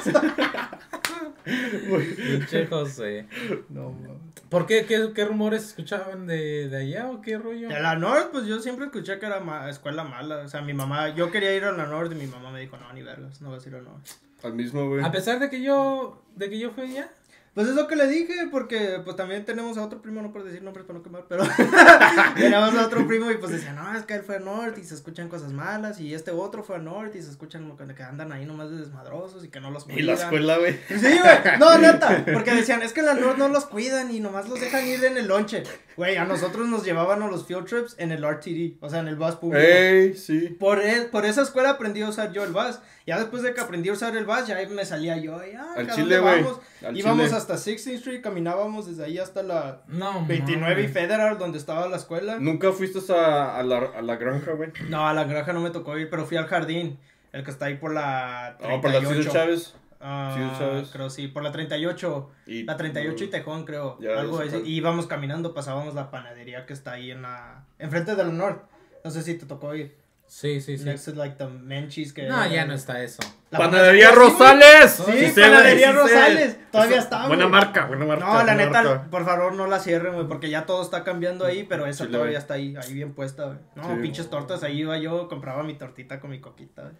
Pinche José. No, mames. ¿Por qué? ¿Qué, qué rumores escuchaban de, de allá o qué rollo? De la North, pues yo siempre escuché que era ma- escuela mala. O sea, mi mamá, yo quería ir a la North y mi mamá me dijo, no, ni vergas, no vas a ir a la North. Al mismo, güey. A pesar de que yo, de que yo fui allá. Pues es lo que le dije, porque pues también tenemos a otro primo, no por decir nombres para no quemar, pero tenemos a otro primo y pues decía, no, es que él fue a North y se escuchan cosas malas, y este otro fue a North y se escuchan que andan ahí nomás de desmadrosos y que no los Y la cuidan. escuela, güey. Sí, güey, no, neta, porque decían, es que en la North no los cuidan y nomás los dejan ir en el lonche. Güey, a nosotros nos llevaban a los field trips en el RTD, o sea, en el bus público. Ey, sí. Por, e- por esa escuela aprendí a usar yo el bus. Ya después de que aprendí a usar el bus, ya ahí me salía yo. y, ah, Al ¿a chile, dónde güey. Íbamos chile. hasta 16th Street, caminábamos desde ahí hasta la No, 29 y. Federal, donde estaba la escuela. ¿Nunca fuiste a, a, la, a la granja, güey? No, a la granja no me tocó ir, pero fui al jardín. El que está ahí por la 38. No, por la Ciudad Chávez. Ah, Chávez. creo sí, por la 38. Y, La 38 y Tejón, creo. Ya, algo así. Y íbamos caminando, pasábamos la panadería que está ahí en la. Enfrente de la North. No sé si te tocó ir. Sí, sí, sí. Next to like the Menchie's que. No, ya no está eso. La Panadería sí. Rosales. Sí, Panadería sí. Rosales. Todavía está, Buena marca, buena marca. No, la neta, marca. por favor, no la cierren, güey, porque ya todo está cambiando ahí, pero esa todavía está ahí, ahí bien puesta, güey. No, pinches tortas, ahí iba yo, compraba mi tortita con mi coquita, güey.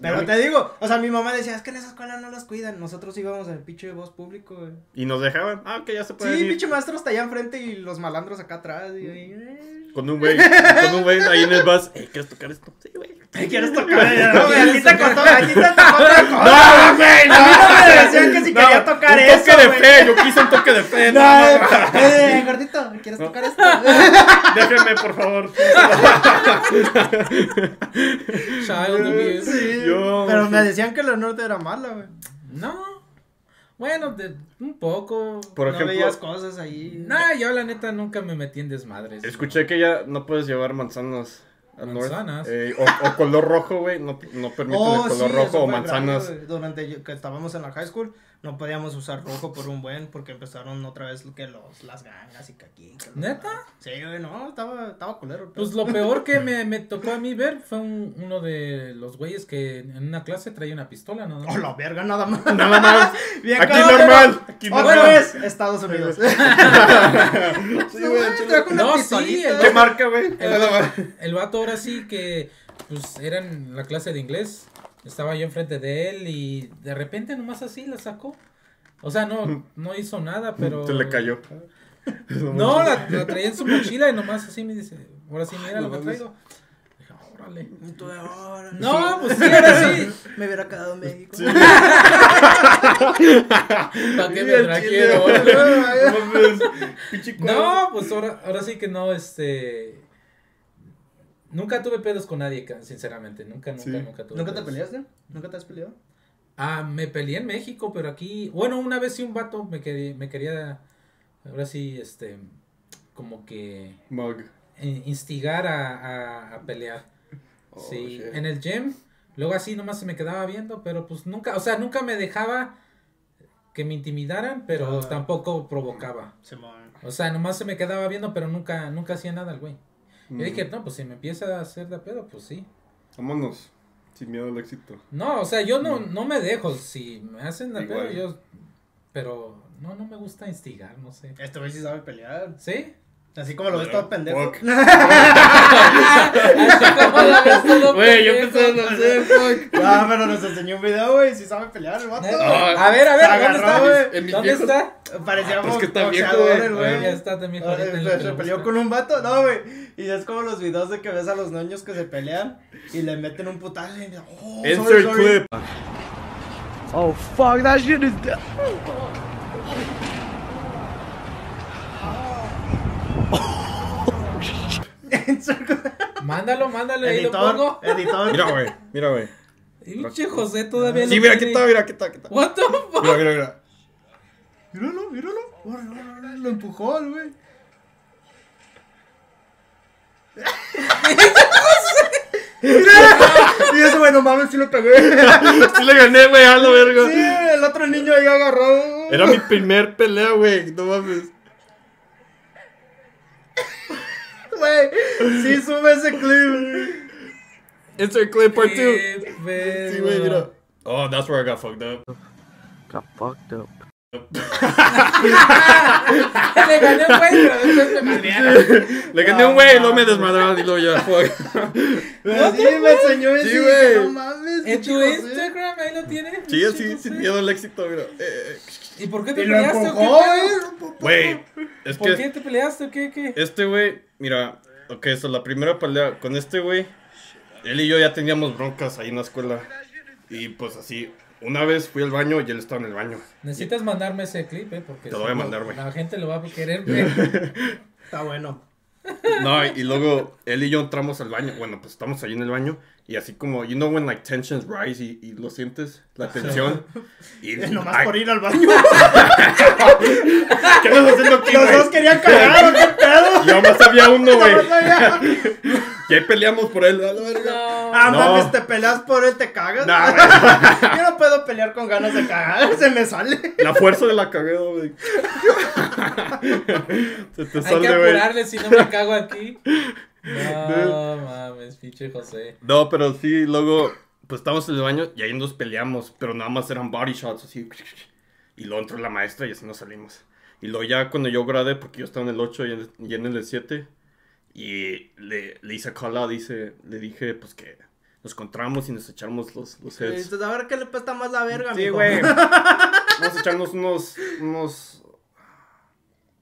Pero te digo, o sea, mi mamá decía, es que en esa escuela no las cuidan, nosotros íbamos al pinche voz público, güey. Y nos dejaban. Ah, que ya se puede Sí, pinche maestro está allá enfrente y los malandros acá atrás, y ahí, eh. Con un güey. con un güey ahí en el bus. Ey, ¿quieres tocar esto? Sí, güey. Ay, ¿Quieres tocar? No, güey, aquí te costó, te tocó otra cosa. No, güey, no. A mí no me decían que si No, quería tocar un eso, toque de güey. fe. Yo quise un toque de fe. No, No, no, no. eh, gordito, ¿quieres tocar esto? Déjenme, por favor. Child abuse. Sí, Yo- pero me decían que la norte era mala, güey. No. Bueno, de, un poco. Por no ejemplo, veías cosas ahí. Nah, yo la neta nunca me metí en desmadres. escuché que ya no puedes llevar manzanas. al norte. Manzanas. Eh, o, o color rojo, güey. No, no permiten Oh, el sí, color rojo o manzanas. grave. Durante que estábamos en la high school, no podíamos usar rojo por un buen porque empezaron otra vez que los, las gangas y que aquí. que los- ¿Neta? Sí, güey, no, estaba, estaba culero. el Pues lo peor que me, me tocó a mí ver fue un- uno de los güeyes que en una clase traía una pistola, ¿no? Oh, la verga, nada más. Nada más. Bien Aquí normal. Aquí Otra normal. vez, Estados Unidos. Sí, güey, No, chulo. trajo una No, sí, el- ¿Qué marca, güey? El, el vato ahora sí que, pues, era en la clase de inglés. Estaba yo enfrente de él y de repente nomás así la sacó. O sea, no, no hizo nada, pero... Se le cayó. No, la, la traía en su mochila y nomás así me dice, ahora sí, mira No lo que traigo. Dije, órale. Ahora- No, pues sí, ahora sí. Me hubiera quedado en México. ¿Para qué me trajeron? No, pues ahora, ahora sí que no, este... Nunca tuve pedos con nadie, sinceramente. Nunca, nunca, Sí. nunca tuve ¿Nunca te peleaste? ¿Nunca te has peleado? Ah, me peleé en México, pero aquí... Bueno, una vez sí un vato me quería, me quería ahora sí, este... Como que Mug. instigar a, a, a pelear. Oh, sí, shit. en el gym. Luego así nomás se me quedaba viendo, pero pues nunca, o sea, nunca me dejaba que me intimidaran, pero Ah. tampoco provocaba. Simón. O sea, nomás se me quedaba viendo, pero nunca, nunca hacía nada el güey. Yo Mm. dije, no, pues si me empieza a hacer de pedo, pues sí. Vámonos. Sin miedo al éxito. No, o sea, yo no, Mm. no me dejo. Si me hacen de pedo, Igual. yo. Pero no, no me gusta instigar, no sé. Este güey sí sabe pelear. ¿Sí? Así como lo ves todo pendejo. Fuck. ¿Cómo la ves todo Güey, yo en hacer fuck. Ah, pero nos enseñó un video, güey. Sí sabe pelear el vato. Ah, A ver, a ver, Se ¿dónde agarró, está? güey. ¿Dónde viejos- está? Parecía pues que está viejo, güey. güey. Ya está también Ah, Se, peleó con un vato, no, güey. Y es como los videos de que ves a los niños que se pelean y le meten un putazo y dicen, oh, sorry, Insert sorry. clip. Oh fuck, that shit is. Mándalo, mándalo, ahí lo editor, pongo. editor. Mira, güey. Mira, güey. Y pinche José todavía Sí, lo mira, aquí está, mira, aquí está, aquí está. What the fuck? Mira, mira, mira. Míralo, míralo. Lo empujó el güey. Mira. Y ese güey, no mames, sí lo pegué. Sí le gané, güey, a la verga. Sí, el otro niño ahí agarrado. Era mi primer pelea, güey. No mames. Güey, sí sube ese clip. Insert clip part 2. Sí, güey, mira. Oh, that's where I got fucked up. Got fucked up. Le gané un güey, pero después me madrearon. Le gané un güey y luego me desmadraron y luego ya, fuck. Pero sí, me enseñó ese. Sí, y güey. No mames. En tu Instagram, ahí lo tiene. Sí, pinche así, sin miedo al éxito, mira. Eh, eh. ¿Y por qué te Y lo peleaste qué pedo? güey. Es ¿Por qué te peleaste qué? qué? este güey, mira, ok, esto la primera pelea con este güey, él y yo ya teníamos broncas ahí en la escuela. Y pues así, una vez fui al baño y él estaba en el baño. Necesitas mandarme ese clip, eh, porque Te lo voy a mandar, güey. La gente lo va a querer ver. Está bueno. No, y luego él y yo entramos al baño. Bueno, pues estamos ahí en el baño. Y así como, you know when like tensions rise y, y lo sientes, la tensión. Y Nomás ay, por ir al baño. ¿Qué estás haciendo aquí, Los dos querían cagar, ¿o ¿qué pedo? Y nomás había uno, güey. Ahí peleamos por él. a la verga. No. Ah, No. mames, te peleas por él, te cagas. No. Yo no puedo pelear con ganas de cagar, se me sale. La fuerza de la cagada, güey. Se te Hay que sale, apurarle si no me cago aquí. No mames, pinche José. No, pero sí, luego, pues estamos en el baño y ahí nos peleamos, pero nada más eran body shots, así. Y luego entró la maestra y así nos salimos. Y luego ya cuando yo gradé, porque yo estaba en el 8 y en, y en el 7, y le, le hice call out, dice, le dije, pues que nos encontramos y nos echamos los, los heads. Dices, a ver qué le pesta más la verga, Sí, güey. Vamos a echarnos unos, unos,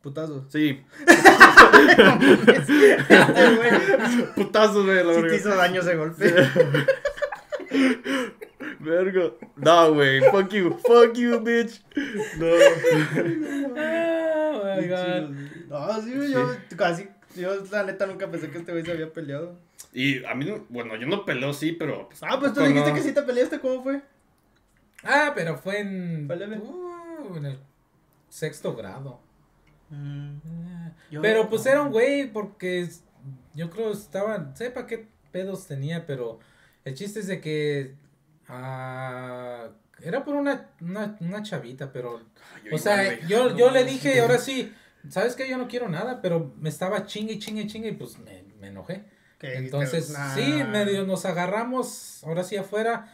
Putazo. sí, Este güey putazos, güey, la sí te hizo daño ese golpe. Verga. No, güey, fuck you, fuck you, bitch. No. Oh my god. No, sí, güey, yo casi, yo la neta nunca pensé que este güey se había peleado. Y a mí, no- bueno, yo no peleo, sí, pero... Ah, pues tú dijiste no. que sí te peleaste, ¿cómo fue? Ah, pero fue en. Uh, en el sexto grado. Mm, Pero pues era un güey porque yo creo estaban, sepa qué pedos tenía, pero el chiste es de que ah, Era por una, una, una chavita, pero... Yo O sea, yo, yo le dije, ahora sí, ¿sabes qué? Yo no quiero nada, pero me estaba chingue, chingue, chingue y pues me, me enojé. Que Entonces, sí, medio nos agarramos, ahora sí afuera,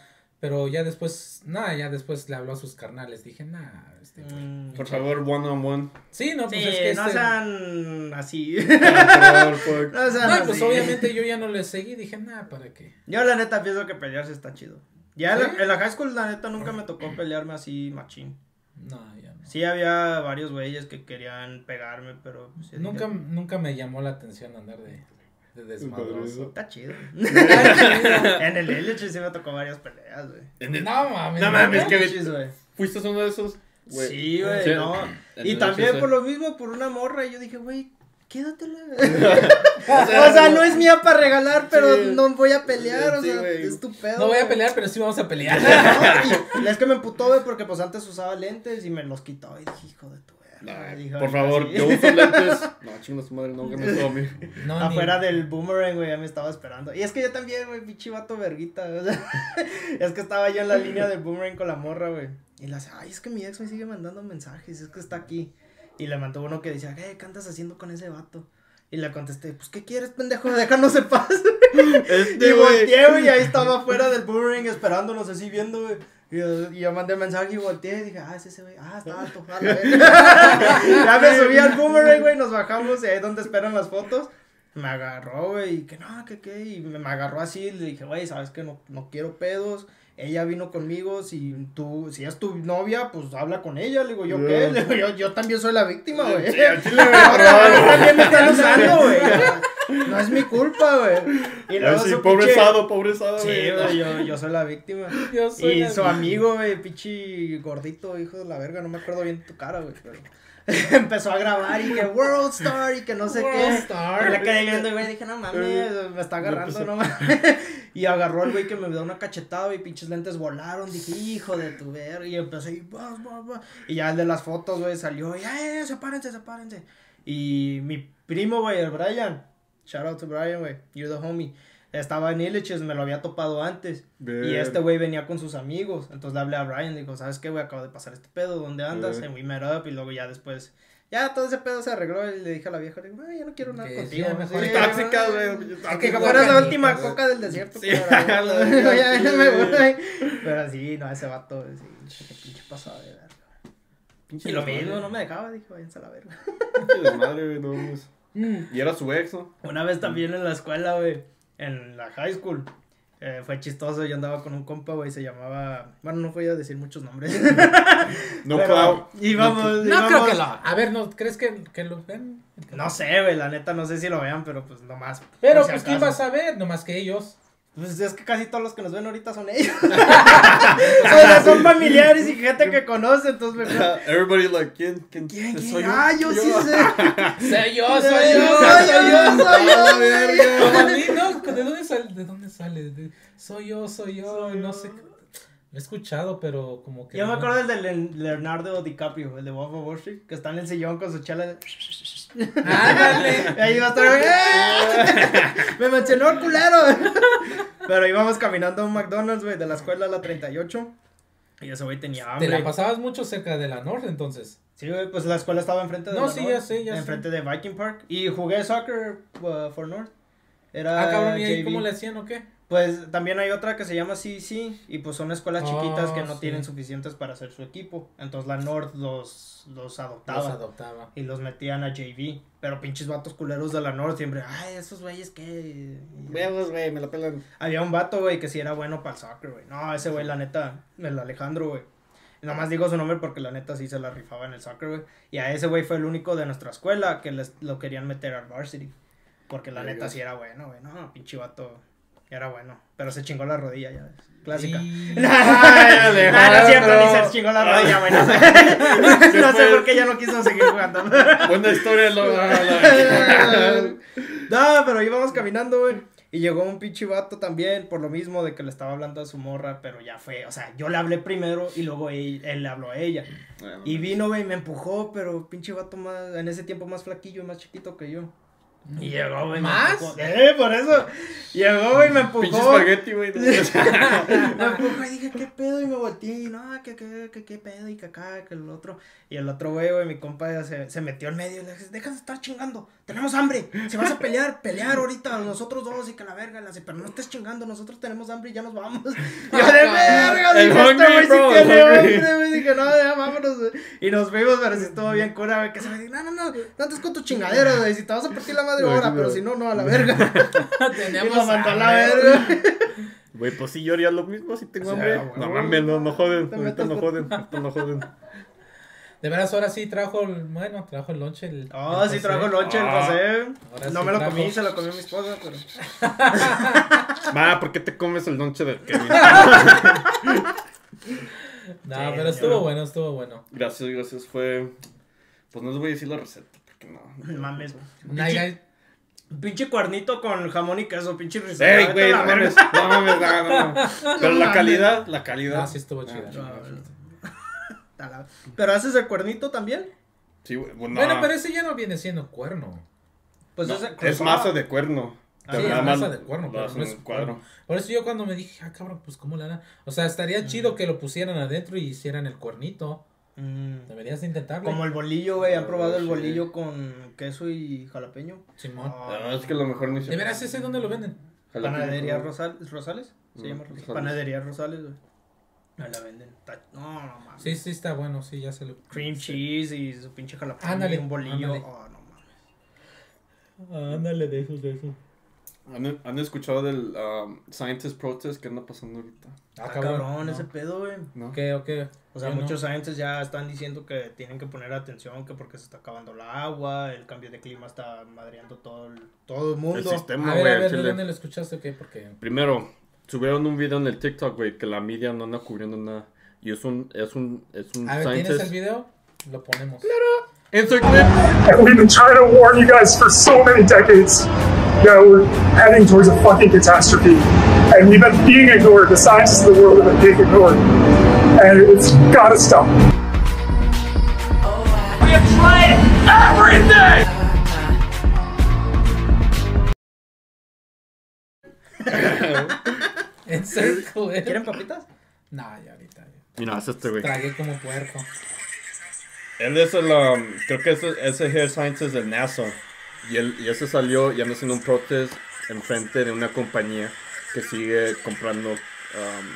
pero ya después, nada, ya después le habló a sus carnales. Dije, nah, este güey". Mm. Por favor, one on one. Sí, no, Sí, pues es que no este- sean así. Por favor, fuck. no sean No, pues obviamente yo ya no le seguí, dije, nah, ¿para qué? Yo la neta pienso que pelearse está chido. Ya en ¿Sí? la- en la high school la neta nunca me tocó pelearme así machín. No, ya no. Sí había varios güeyes que querían pegarme, pero pues, Nunca, dije, nunca me llamó la atención andar de, de desmadroso. está chido. En el LH sí me tocó varias peleas, güey. El- No mames. No mames, que- güey. ¿Fuiste uno de esos? Güey. Sí, güey, Sí. no. Y también por lo mismo, por una morra, y yo dije, güey, quédatela. o sea, no es mía para regalar, pero Sí. no voy a pelear, o sea, es tu pedo. No voy a pelear, pero sí vamos a pelear. No, y es que me emputó, güey, porque pues antes usaba lentes y me los quitó y dije, hijo de tu Por "Ahorita favor, sí". yo uso lentes. No, chingo su madre, no, que. No, ni- Afuera del boomerang, güey, ya me estaba esperando. Y es que yo también, güey, pinche vato verguita, o sea, es que estaba yo en la línea del boomerang con la morra, güey. Y le hace, ay, es que mi ex me sigue mandando mensajes, es que está aquí. Y le mandó uno que decía, ¿qué, ¿qué andas haciendo con ese vato? Y le contesté, pues, ¿qué quieres, pendejo? Déjanos en paz. Este, Y volteé, güey, y ahí estaba afuera del boomerang esperándonos así viendo, güey. Y yo, mandé mensaje y volteé y dije, ah, es ese güey, ah, está alto, verga. Ya me subí al boomerang, güey, nos bajamos y ahí es donde esperan las fotos. Me agarró, güey, y que no, que qué, y me, me agarró así, y le dije, güey, sabes que no, no quiero pedos. Ella vino conmigo, si tú, si es tu novia, pues habla con ella, le digo, ¿yo qué? Le digo, yo, yo también soy la víctima, güey. Sí, Ahora también me están usando, güey. No es mi culpa, güey. Y Ay, luego sí, su pobre pinche- Sado, pobre Sado, Sí, güey. güey, yo, yo soy la víctima. Yo soy Y la- su amigo, güey, pinche gordito, hijo de la verga, no me acuerdo bien tu cara, güey, pero empezó a grabar y que World Star y que no sé World qué. Star. Y le quedé viendo, güey, dije, no mames, me está agarrando, no mames. Y agarró al güey que me dio una cachetada y pinches lentes volaron. Dije, hijo de tu verga. Y empecé, y, bah, bah, bah. y ya el de las fotos, güey, salió, y, eh, sepárense, sepárense. Y mi primo, güey, el Brian, shout out to Brian, güey, you're the homie. Estaba en Illiches, me lo había topado antes. Y Ver. este güey venía con sus amigos. Entonces le hablé a Brian, digo, ¿sabes qué, güey? Acabo de pasar este pedo, ¿dónde andas? Eh. And we met up. Y luego ya después, ya todo ese pedo se arregló. Y le dije a la vieja, le digo, "Ay, ya no quiero nada contigo. sí, mejor Sí, Tóxica, no, güey. no, Que tóxica. fueras la última coca del desierto. Sí, ya, me voy. Pero sí, no, ese vato, sí, qué pinche pasada de Y lo mismo, no me dejaba, dije, váyanse a la verga. Pinche desmadre, güey, no mames. Y era su ex, ¿no? Una vez también en la escuela, güey, en la high school, eh, fue chistoso, yo andaba con un compa, güey, se llamaba, bueno, no voy a decir muchos nombres. No Pero Cloud. Íbamos, No íbamos- creo que lo. A ver, ¿no crees que, que lo ven? No sé, güey, la neta, no sé si lo vean, pero pues nomás. Pero por si pues quién va a saber, nomás que ellos. Pues es que casi todos los que nos ven ahorita son ellos. o sea, son familiares y gente que conoce, entonces mejor. Everybody like, ¿quién? ¿Quién? ¿Quién, quién? ¿Soy yo? Ah, yo sí sé. Soy yo, Soy soy yo, soy yo, soy yo. ¿De dónde sale? ¿De dónde sale? De- soy yo, soy yo, Soy no yo. sé. He escuchado, pero como que. Yo me acuerdo del de Le- Leonardo DiCaprio, el de Wolf of Wall Street, que está en el sillón con su chela de... Ándale. Y ahí va a estar, ¡eh! Me mencionó el culero. Pero íbamos caminando a un McDonald's, güey, de la escuela a la 38. Y ese güey tenía Te la hambre. pasabas mucho cerca de la Norte, entonces. Sí, güey, pues la escuela estaba enfrente de No, la sí, North, ya sé, ya sé. Enfrente de Viking Park. Y jugué soccer uh, for North. Era Ah, cabrón, ¿y ahí JV. cómo le hacían o qué? Pues también hay otra que se llama CC y pues son escuelas Ah, chiquitas que no sí. tienen suficientes para hacer su equipo. Entonces la North los, los adoptaba. Los adoptaba. y los metían a JV. Pero pinches vatos culeros de la North siempre, ay, esos güeyes que... Huevos, güey, me la pelan. Había un vato, güey, que sí era bueno para el soccer, güey. No, ese güey, la neta, el Alejandro, güey. Nada más digo su nombre porque la neta sí se la rifaba en el soccer, güey. Y a ese güey fue el único de nuestra escuela que les, lo querían meter al varsity. Porque la neta sí era bueno, güey. No, pinche vato era bueno. Pero se chingó la rodilla, ya ves. Clásica. Y- Ah, no es cierto, ni se chingó la rodilla, güey. No sé, no por qué ya no quiso seguir jugando. Buena historia, lo. no, pero íbamos caminando, güey. Y llegó un pinche vato también, por lo mismo de que le estaba hablando a su morra, pero ya fue, o sea, yo le hablé primero y luego él, él le habló a ella. Bueno, Y vino, güey, me empujó, pero pinche vato más, en ese tiempo más flaquillo y más chiquito que yo. Y llegó, güey. me ¿Más? empujó. Eh, por eso. Llegó, güey, me Pinche empujó. espagueti, güey. Me empujó y dije, ¿qué pedo? Y me volteé y no, que qué, qué, qué pedo y que acá, que el otro. Y el otro güey, güey, mi compa ya se, se metió en medio y le dije, deja de estar chingando, tenemos hambre. Si vas a pelear, pelear ahorita, nosotros dos y que la verga. Le hace, pero no estés chingando, nosotros tenemos hambre y ya nos vamos. Y yo de verga, El dije, este güey sí bro, el tiene hambre, güey. Dije, no, ya vámonos, güey. Y nos fuimos, pero sí estuvo bien cura, güey. Que se me dijo, no, no, no, no andes con tu chingadera, güey. Si te vas a partir la madre Güey, ahora, pero si no, no, a la verga. Tenemos mandó a la hambre. verga. Güey, pues sí, yo haría lo mismo si tengo Sí, hambre. güey. No mames, no, no joden. Ahorita no joden. Ahorita no joden. De veras, ahora sí trajo el, bueno, trajo el lonche. El, Oh, el sí, trajo lonche el Ah. José. Ahora No sí me lo trajo. comí, se lo comió mi esposa, pero. Ma, ¿por qué te comes el lonche de Kevin? No, Sí, pero estuvo bueno, estuvo bueno. gracias, gracias. Fue. Pues no les voy a decir la receta. No. Mames, Pinche, pinche cuernito con jamón y queso, pinche risotto. Ey, güey, no mames. verga. No mames, no, no, no. Pero la calidad, la calidad. Ah, sí estuvo chido. Ah, Pero haces el cuernito también. Sí, güey. Bueno, Bueno, pero ese ya no viene siendo cuerno. Pues no, ese- es masa de cuerno. Ah, sí, es masa de cuerno, lo pero hacen no en es un cuadro. cuerno. Por eso yo cuando me dije, ah, cabrón, pues cómo le harán. O sea, estaría chido que lo pusieran adentro y hicieran el cuernito. Mm, Deberías de intentarlo. Como el bolillo, güey. ¿Han Ah, probado el sí. bolillo con queso y jalapeño? Simón. Ah, es que a lo mejor no hice. ¿De veras ese dónde lo venden? Jalapeño, Panadería ¿cómo? Rosal- Rosales. Se llama Rosales. Rosales. Panadería Rosales, güey. Ahí la venden. No, no mames. Sí, sí, está bueno, sí, ya se lo. Cream cheese y su pinche jalapeño Ándale, y un bolillo. ándale. Oh, no mames. Ándale, de esos, de esos. ¿Han, han escuchado del um, Scientist Protest que anda pasando ahorita? Ah, Ah, cabrón. cabrón, no. ese pedo, güey. ¿No? ¿Qué o qué? O sea, Yo no. muchos scientists ya están diciendo que tienen que poner atención, que porque se está acabando el agua, el cambio de clima está madreando todo el, todo el El mundo. sistema, A ver, güey, a ver, ¿de chile. dónde lo escuchaste o qué? Porque. Primero, subieron un video en el TikTok, güey, que la media no anda cubriendo nada. Y es un, es un, es un A ver, ¿tienes el video? Lo ponemos. Insert clip. And we've been trying to warn you guys for so many decades. You know, we're heading towards a fucking catastrophe. And we've been being ignored. The scientists of the world have been being ignored. And it's gotta stop. We have tried everything! Insert clip. ¿Quieren papitas? No, ya ahorita. ya. Mira, es este, güey. Tragué como puerco. Él es el, um, creo que es el- ese hair scientist del NASA. Y, él, y ese salió y anda haciendo un protest enfrente de una compañía que sigue comprando, um,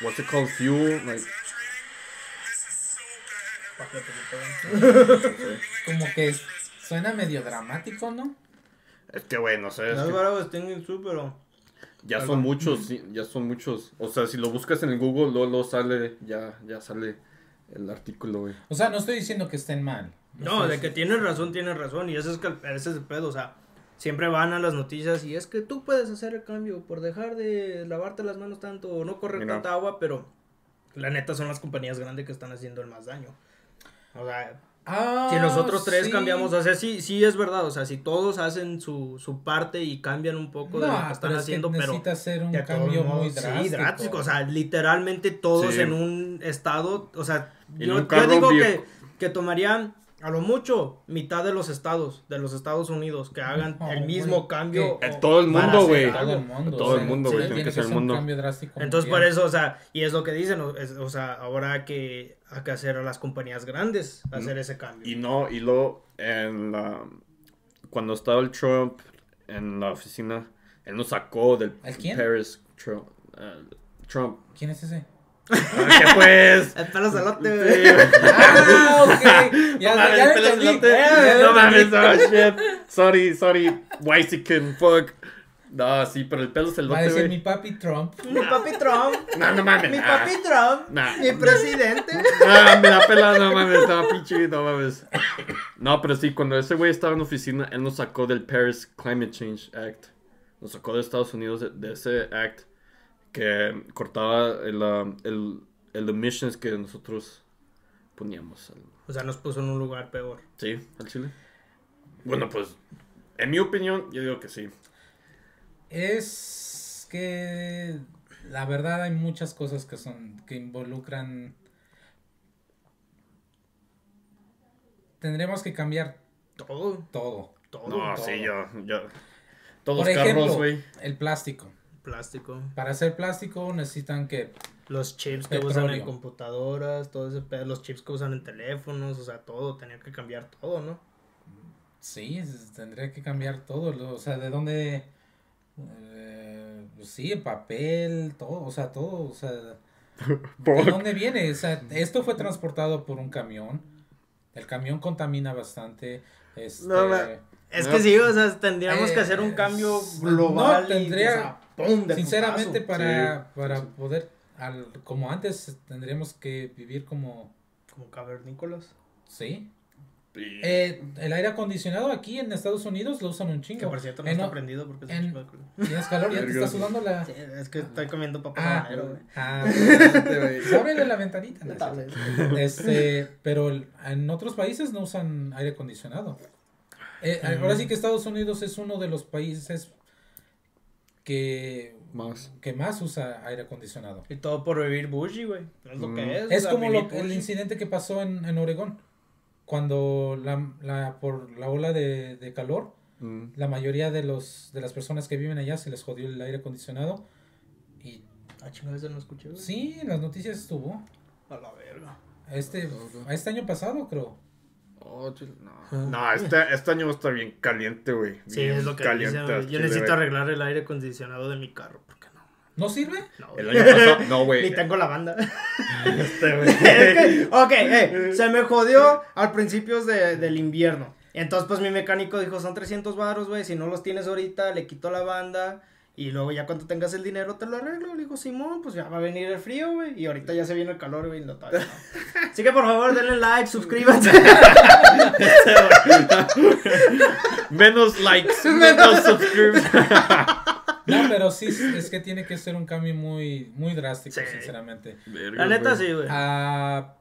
what's it called, fuel, like, Como que suena medio dramático, ¿no? es que güey, no sé, es es que en su, pero. ya son muchos, sí, ya son muchos. O sea, si lo buscas en el Google, luego, luego sale, ya, ya sale el artículo, güey. O sea, no estoy diciendo que estén mal. No, de que tienes razón, tienes razón. Y ese es, que- ese es el pedo, o sea. Siempre van a las noticias y es que tú puedes hacer el cambio por dejar de lavarte las manos tanto o no correr Mira. tanta agua, pero la neta son las compañías grandes que están haciendo el más daño. O sea, Ah, Si nosotros tres sí. cambiamos, o sea, sí, sí es verdad, o sea, si todos hacen su, su parte y cambian un poco de lo que están pero es que haciendo, pero necesita ser un cambio muy drástico. Sí, drástico, o sea, literalmente todos Sí. en un estado, o sea, En yo, un yo carro digo que, viejo. que tomarían a lo mucho mitad de los estados de los Estados Unidos que hagan el mismo güey, cambio. o- todo el mundo, güey. Todo el mundo. Todo o el sea, mundo, sí, güey, tiene que ser el un mundo. cambio drástico. Entonces, por eso, o sea, y es lo que dicen, o, es- o sea, ahora hay que, hay que hacer a las compañías grandes hacer ese cambio. Y no, y luego en la cuando estaba el Trump en la oficina, él nos sacó del ¿El quién? Paris Trump. Trump. ¿Quién es ese? Ah, ¿Qué pues? El pelo celote, Sí, güey. Ah, ok. Ya, No mames, ya lo pelos entendí. elote. Ya No mames, no, shit. Sorry, sorry. Whitezican, fuck. No, sí, pero el pelo Va a celote, decir mi papi Trump. Mi papi Trump. No, no mames. Mi papi Trump. Nah. Mi presidente. Ah, me la pela, no mames, no, pinche, no mames. No, pero sí, cuando ese güey estaba en la oficina, él nos sacó del Paris Climate Change Act. Nos sacó de Estados Unidos de, de ese act que cortaba el, um, el, el emissions que nosotros poníamos. al- O sea, nos puso en un lugar peor. ¿Sí? ¿Al Chile? Bueno, pues, en mi opinión, yo digo que sí. Es que la verdad hay muchas cosas que son que involucran tendremos que cambiar Todo. todo todo. No, todo. sí, ya, ya. Todos Por los carros, güey. el plástico. Plástico. Para hacer plástico necesitan que Los chips que Petróleo. usan en computadoras, todo ese pedo, los chips que usan en teléfonos, o sea, todo, tenía que cambiar todo, ¿no? Sí, tendría que cambiar todo, o sea, de dónde, eh, pues sí, el papel, todo, o sea, todo, o sea, ¿de dónde viene? O sea, esto fue transportado por un camión, el camión contamina bastante, este, No, Es No. que sí, o sea, tendríamos que Eh, hacer un cambio no, global. y, tendría- o sea, ¡pum! de sinceramente para, Sí, para sí. poder, al, como antes, tendríamos que vivir como, Como cavernícolas. sí, Eh, el aire acondicionado aquí en Estados Unidos lo usan un chingo. Que por cierto no En está o- prendido porque es en- un. Tienes calor, ya te está sudando la... Sí, es que estoy comiendo papas Ah, güey. ah, ábrele la ventanita. Este, pero el- en otros países no usan aire acondicionado. Eh, Ahora sí que Estados Unidos es uno de los países que, Más. que más usa aire acondicionado. Y todo por vivir bougie, güey. Es lo Mm. que es. Es como lo, el incidente que pasó en, en Oregón. Cuando la, la- por la ola de, de calor, Mm. la mayoría de, los, de las personas que viven allá se les jodió el aire acondicionado. Y Ah, chingada, ese no escuché, güey. sí, en las noticias estuvo. A la verga. Este, este año pasado, creo. Oh, chile, no. No, este, este año va a estar bien caliente, güey. Sí, es lo que caliente dicen, Yo chile, necesito güey. arreglar el aire acondicionado de mi carro. ¿Por qué no? ¿No sirve? No, El güey. año pasado, no, güey. Ni tengo la banda. Este, güey. es que, ok, eh, se me jodió al principios de- del invierno. Entonces, pues mi mecánico dijo, son 300 baros, güey. Si no los tienes ahorita, le quito la banda. Y luego ya cuando tengas el dinero te lo arreglo. Le digo, Simón, pues ya va a venir el frío, güey. Y ahorita ya se viene el calor, güey. todavía no. Así que por favor, denle like, suscríbanse. Menos likes, menos subscribers. No, pero sí, es que tiene que ser un cambio muy, muy drástico, Sí. sinceramente. La neta sí, güey. Ah,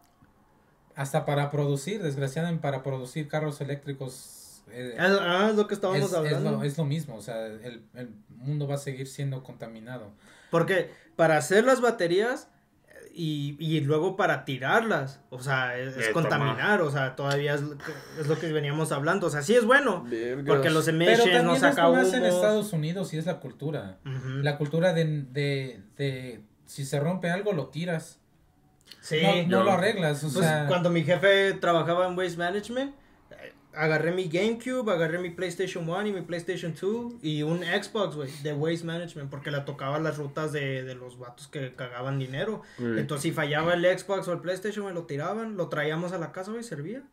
hasta para producir, desgraciadamente, para producir carros eléctricos. Eh, Es, ah, es lo que estábamos es, es hablando. lo, es lo mismo, o sea, el, el mundo va a seguir siendo contaminado. Porque para hacer las baterías eh, y, y luego para tirarlas, o sea, es, es contaminar, o sea, todavía es, lo que- es lo que veníamos hablando. O sea, sí es bueno, porque los emissions no es saca en. Estados Unidos y es la cultura. La cultura de, de, de si se rompe algo, lo tiras. Sí, no, lo arreglas, o Pues, sea... cuando mi jefe trabajaba en Waste Management, agarré mi GameCube, agarré mi PlayStation 1 y mi PlayStation 2 y un Xbox, güey, de Waste Management, porque le tocaba las rutas de, de los vatos que cagaban dinero. Entonces, si fallaba el Xbox o el PlayStation, me lo tiraban, lo traíamos a la casa, güey, servía.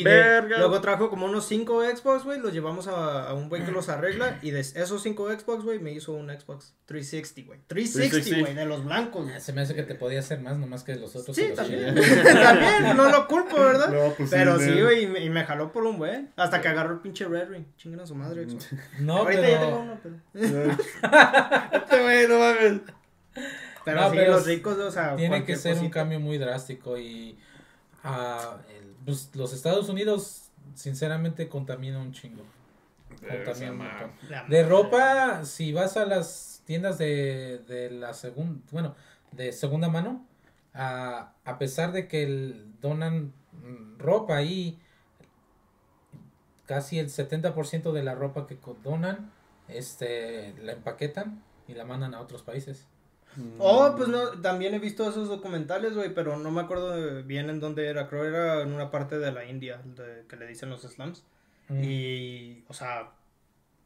Y de- luego trajo como unos 5 Xbox, güey, los llevamos a, a un güey que los arregla. Y de esos 5 Xbox, güey, me hizo un Xbox 360, güey. 360, 360. güey, de los blancos, güey. Se me hace que te podía hacer más nomás que los otros. Sí, los también. también, no lo culpo, ¿verdad? No, pues Pero sí, güey, y, me- y me jaló por un güey. Hasta que agarró el pinche Red Ring. Chinguen a su madre, Xbox. No, Ahorita ya tengo pero... uno, pero. Este güey, no mames. Pero No, sí, pero los ricos, o sea. Tiene que ser un cambio muy drástico y ah, el- pues, los Estados Unidos sinceramente contamina un chingo. Contamina un montón. La De ropa, si vas a las tiendas de, de la segunda, bueno, de segunda mano, a, a pesar de que el- donan mm, ropa ahí, casi el 70% de la ropa que donan, este, la empaquetan y la mandan a otros países. Oh, pues no, también he visto esos documentales, güey, pero no me acuerdo bien en dónde era. Creo era en una parte de la India, de, que le dicen los slums. Mm. Y, o sea,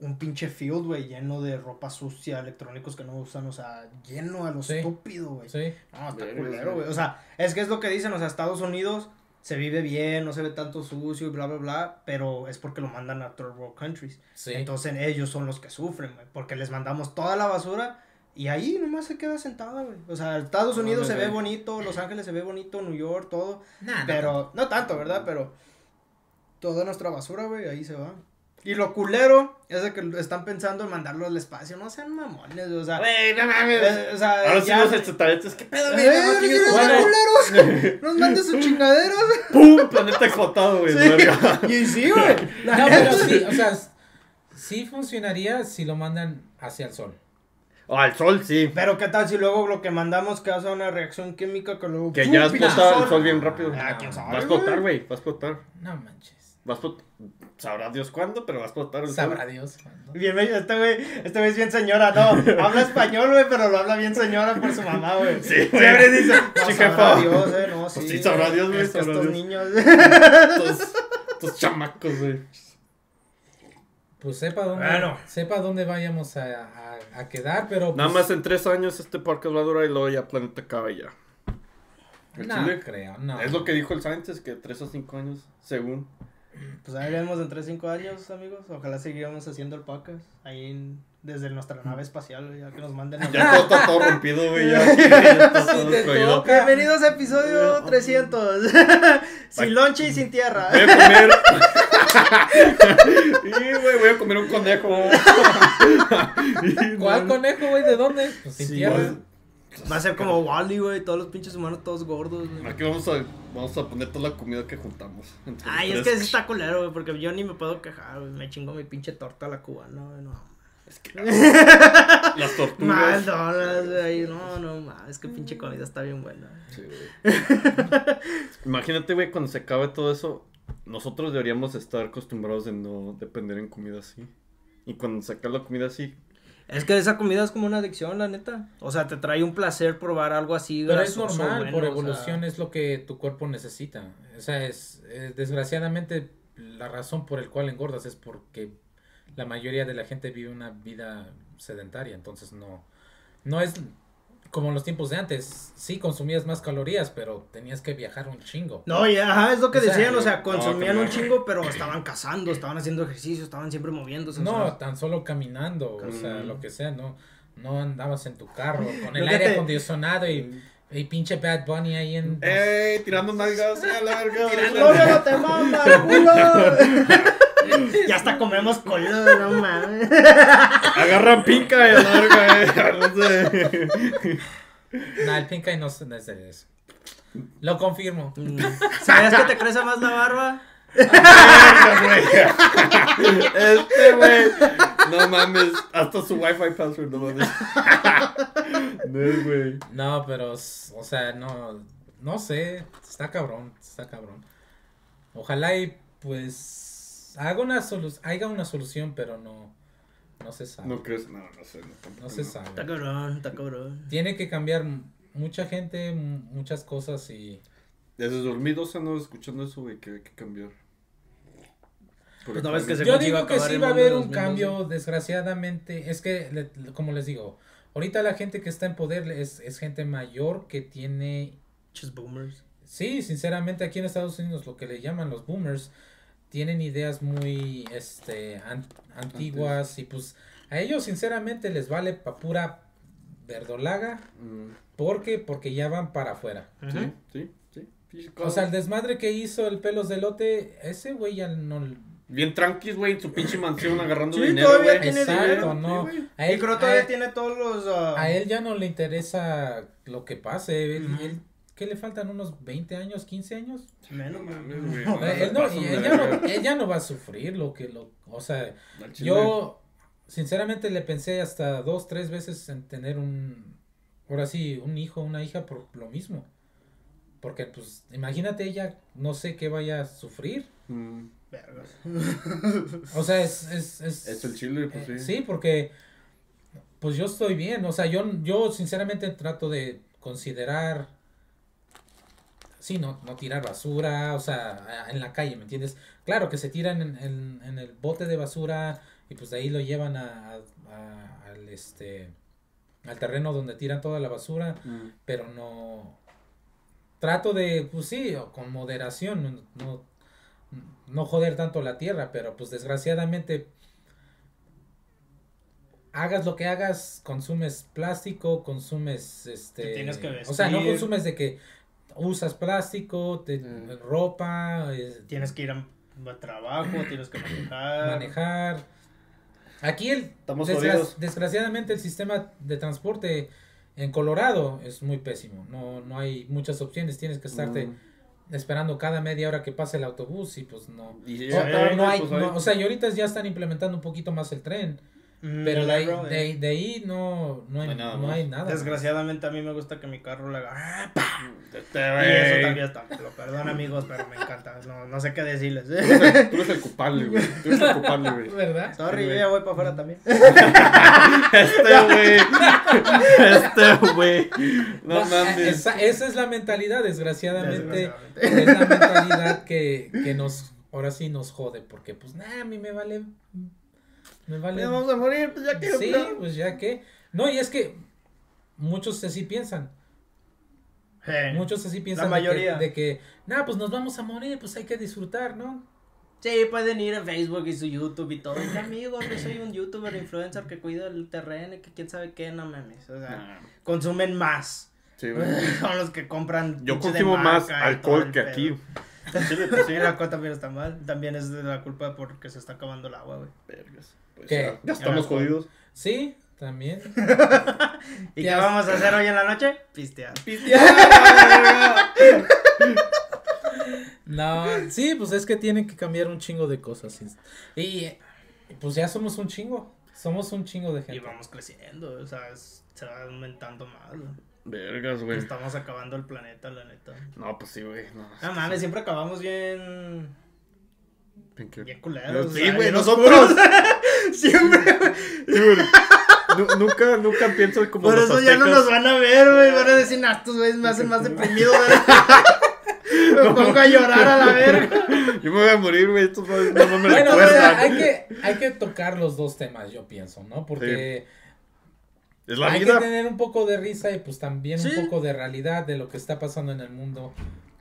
un pinche field, güey, lleno de ropa sucia, electrónicos que no usan, o sea, lleno a lo Sí. estúpido, güey. Sí. No, está culero, güey. O sea, es que es lo que dicen, o sea, Estados Unidos se vive bien, no se ve tanto sucio y bla, bla, bla, pero es porque lo mandan a third world countries. Sí. Entonces ellos son los que sufren, güey, porque les mandamos toda la basura y ahí nomás se queda sentada, güey. O sea, Estados No, Unidos no se sé. ve bonito, Los Ángeles se ve bonito, New York, todo, Nah, no pero no tanto, ¿verdad? Pero toda nuestra basura, güey, ahí se va. Y lo culero es de que están pensando en mandarlo al espacio, no sean mamones, o sea, Güey, no mames. eh, o sea, Ahora sí los extraterrestres, ¿qué pedo, güey? ¡Eh, No, no sean bueno. culeros! ¡Nos manden sus chingaderas! ¡Pum! Planeta explotado, güey. Sí. Y sí, güey. No, pero sí, o sea, sí funcionaría si lo mandan hacia el sol. El sol, sí. Pero qué tal si luego lo que mandamos causa una reacción química que luego. Que ya explota el sol bien rápido. Ah, quién sabe, Va a explotar, güey. Va a explotar. No manches. Vas por... Sabrá Dios cuándo, pero vas por estar el Sabrá sol. Dios. cuándo. Bien, este güey, este güey es bien señora, no, habla español, güey, pero lo habla bien señora por su mamá, güey. Sí, güey. Siempre dice, no, Sí, sabrá jefa. Dios, eh, no, sí. Pues sí, sabrá Dios, güey, estos Dios. niños, Estos, estos chamacos, güey. Pues sepa dónde, Bueno. sepa dónde vayamos a, a- a quedar, pero. Nada pues, más en tres años este podcast va a durar y luego ya Planeta acaba y ya. El No chile creo, no. Es lo que dijo el Sánchez, que tres o cinco años, según. Pues ahí vemos en 3 5 años, amigos. Ojalá sigamos haciendo el podcast. Ahí en- desde nuestra nave espacial, ya que nos manden a Ya todo está todo rompido, güey. Ya, ya todo toca. Bienvenidos a episodio 300. sin lonche y sin tierra. Voy a comer. y, güey, voy a comer un conejo. ¿Cuál conejo, güey? ¿De dónde? Pues sin Sí, tierra. Va a ser como Wally, güey. Todos los pinches humanos, todos gordos. güey. Aquí vamos a, vamos a poner toda la comida que juntamos. Ay, es que sí está culero, güey. Porque yo ni me puedo quejar, güey. Me chingo mi pinche torta a la cubana, güey. No. Las tortugas. McDonald's, güey. No, no, mames. Es que pinche comida está bien buena. Sí, güey. Imagínate, güey, cuando se acabe todo eso, nosotros deberíamos estar acostumbrados de no depender en comida así. Y cuando se acabe la comida así, Es que esa comida es como una adicción, la neta. O sea, te trae un placer probar algo así. Pero es normal, bueno, por o sea. evolución es lo que tu cuerpo necesita. O sea, es, eh, desgraciadamente la razón por el cual engordas es porque la mayoría de la gente vive una vida sedentaria, entonces no no es como en los tiempos de antes. Sí consumías más calorías, pero tenías que viajar un chingo. No, y ajá, es lo que O sea, decían, o sea, consumían no, un chingo, pero estaban cazando, estaban haciendo ejercicio, estaban siempre moviéndose. o No, sea, tan solo caminando, o sea, lo que sea, no no andabas en tu carro con el aire te- acondicionado y, y pinche Bad Bunny ahí en ¡Ey! Tirando nalgas a la verga. ¡No, no te mama, culo! ya hasta comemos colo, no mames. Agarran pinca y a la verga, eh. No sé. Nah, el pink eye no, es de eso. Lo confirmo. ¿Sabías que te crece más la barba? Este, güey. No mames. Hasta su wifi password, no mames. No, güey. No, pero, o sea, no, no sé, está cabrón, está cabrón. Ojalá y, pues, haga una, solu haga una solución, pero no, no se sabe. No crees. No, no sé. No, se Está sabe. cabrón, está cabrón. Tiene que cambiar mucha gente, muchas cosas y... Desde 2012 no escuchando eso, güey, que hay que cambiar. Pues no ves que se Yo digo que sí va a haber un 2012. cambio, desgraciadamente. Es que, le- como les digo, ahorita la gente que está en poder es, es gente mayor que tiene Pinches boomers. Sí, sinceramente aquí en Estados Unidos lo que le llaman los boomers tienen ideas muy este an- antiguas y pues a ellos sinceramente les vale pa pura verdolaga Mm, ¿por qué? porque ya van para afuera. Sí, sí, sí. O sea, el desmadre que hizo el pelos de lote, ese güey ya no Bien tranquis, güey, en su pinche mansión agarrando Sí, dinero, todavía güey. tiene Exacto, dinero, no. sí, a Y él, creo a todavía él- tiene todos los. ah, a él ya no le interesa lo que pase. Él- ¿Qué le faltan? ¿Unos 20 años, 15 años? Menos, Mames, güey. él, no, va a sufrir lo que lo, o sea. Yo, sinceramente, le pensé hasta dos, tres veces en tener un, ahora sí, un hijo, una hija por lo mismo. Porque, pues, imagínate ella, no sé qué vaya a sufrir. Mm. O sea, es... Es, es, Es el chile, pues eh, sí. sí, porque, pues yo estoy bien. O sea, yo, yo sinceramente trato de considerar... Sí, no, no tirar basura, o sea, en la calle, ¿me entiendes? Claro que se tiran en, en- en el bote de basura y pues de ahí lo llevan a, a- a- al este al terreno donde tiran toda la basura, Mm. pero no trato de, pues sí, o con moderación, no, no, no joder tanto la tierra, pero pues desgraciadamente hagas lo que hagas, consumes plástico, consumes este tienes que o sea, no consumes de que usas plástico, te- Mm. ropa, eh, Tienes que ir a, a trabajo, tienes que manejar. manejar. Aquí el Estamos desgra- jodidos. desgraciadamente el sistema de transporte en Colorado es muy pésimo. No, no hay muchas opciones. Tienes que estarte Mm. esperando cada media hora que pase el autobús y pues no. Y O, ya o tarde, no hay, pues, no- o sea, y ahorita ya están implementando un poquito más el tren. Mm, Pero de eh. de, ahí- de ahí no, no, hay, No hay nada no más. hay nada. más. Desgraciadamente a mí me gusta que mi carro le haga. ¡ah, Y eso también está. Lo perdón, amigos, pero me encanta. No, no sé qué decirles. Tú eres el- tú eres el culpable, güey. Tú eres el culpable, güey. ¿Verdad? Sorry, yo ya voy para afuera también. Este, güey. Este, güey. No No, mames. esa, esa es la mentalidad, desgraciadamente. Desgraciadamente. es la mentalidad que, que nos, ahora sí nos jode, porque pues nada, a mí me vale, me vale. Ya vamos a morir, pues ya que. Sí, pues ya que. No, y es que muchos así piensan. Eh, Muchos así piensan La de que- mayoría. de que, nada, pues nos vamos a morir, pues hay que disfrutar, ¿no? Sí, pueden ir a Facebook y su YouTube y todo. Y que, amigos, yo soy un youtuber influencer que cuida el terreno y que quién sabe qué, no mames. O sea, Nah, consumen más. Sí. Son los que compran. Yo consumo más alcohol que pedo. aquí. Sí, pues sí, el alcohol también está mal. También es de la culpa porque se está acabando el agua, güey. Vergas. Pues ¿Qué? ya, ya estamos jodidos. Sí, también. ¿Y qué vamos a hacer hoy en la noche? Pistear. No, sí, pues es que tienen que cambiar un chingo de cosas. Y, y, pues ya somos un chingo. Somos un chingo de Y gente. vamos creciendo, o sea, es- se va aumentando más. Vergas, güey. Estamos acabando el planeta, la neta. No, pues sí, güey. No, Ah, mames, siempre acabamos bien. ¿En qué? Bien culeros. Sí, güey, nosotros. siempre. Sí, güey. Nu- nunca, nunca pienso como Por los eso ya no nos van a ver, güey. Van a decir, nah, estos güeyes me hacen más deprimido. güey". me pongo a llorar a la verga. Yo me voy a morir, güey. Estos no, no, no me Bueno, o sea, hay que, hay que tocar los dos temas, yo pienso, ¿no? Porque Es la hay vida. que tener un poco de risa y pues también Sí. un poco de realidad de lo que está pasando en el mundo.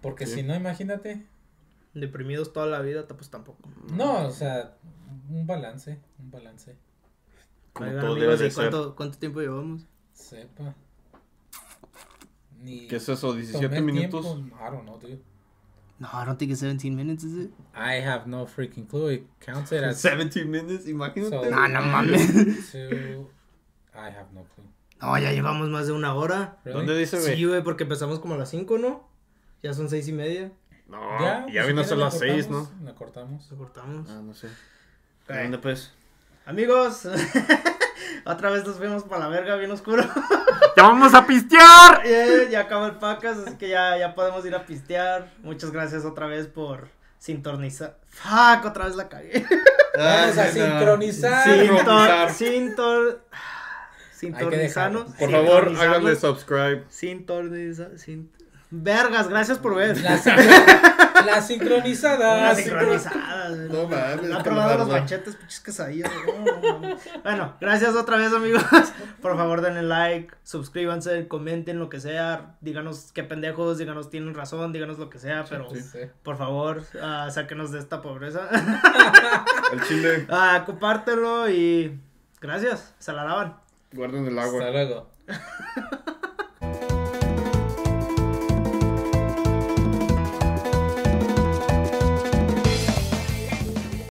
Porque Sí. si no, imagínate. Deprimidos toda la vida, pues tampoco. No, o sea, un balance, un balance. Como Oigan, todo amigos, debe de ¿y ser. cuánto, tiempo llevamos? Sepa. Ni ¿Qué es eso? tomé ¿17 el minutos? tiempo, I don't know, dude. No, I don't think it's 17 minutes, is it? I have no freaking clue. It counts it as 17 minutes, imagínate. So- No, no mames. two. I have no clue. No, ya llevamos más de una hora. Really? ¿Dónde dice, güey? Sí, güey, porque empezamos como a las 5, ¿no? Ya son seis y media. No, Ya, ya, pues, vino a si las la 6, ¿no? cortamos, La cortamos. Lo cortamos. Ah, no sé. ¿Dónde pues? Amigos, otra vez nos fuimos para la verga bien oscuro. ¡Ya vamos a pistear! Eh, ya acaba el podcast, así que ya, ya podemos ir a pistear. Muchas gracias otra vez por sintonizar. Fuck, otra vez la cagué. Vamos a no. sincronizar. Sincronizar. Sinton, dejarlo. Por favor, háganle subscribe. Sintoniza- sin- Vergas, gracias por ver. La, sincro- la sincronizada. sincronizada. No mames, Ha qué probado los machetes, pinches quesadillas. no, no, no. Bueno, gracias otra vez, amigos. Por favor, denle like, suscríbanse, comenten lo que sea. Díganos qué pendejos, díganos tienen razón, díganos lo que sea, pero Sí. por favor, ah, sáquenos de esta pobreza. El chile, Ah, compártelo y gracias. Se la lavan. Guarden el agua. Hasta luego.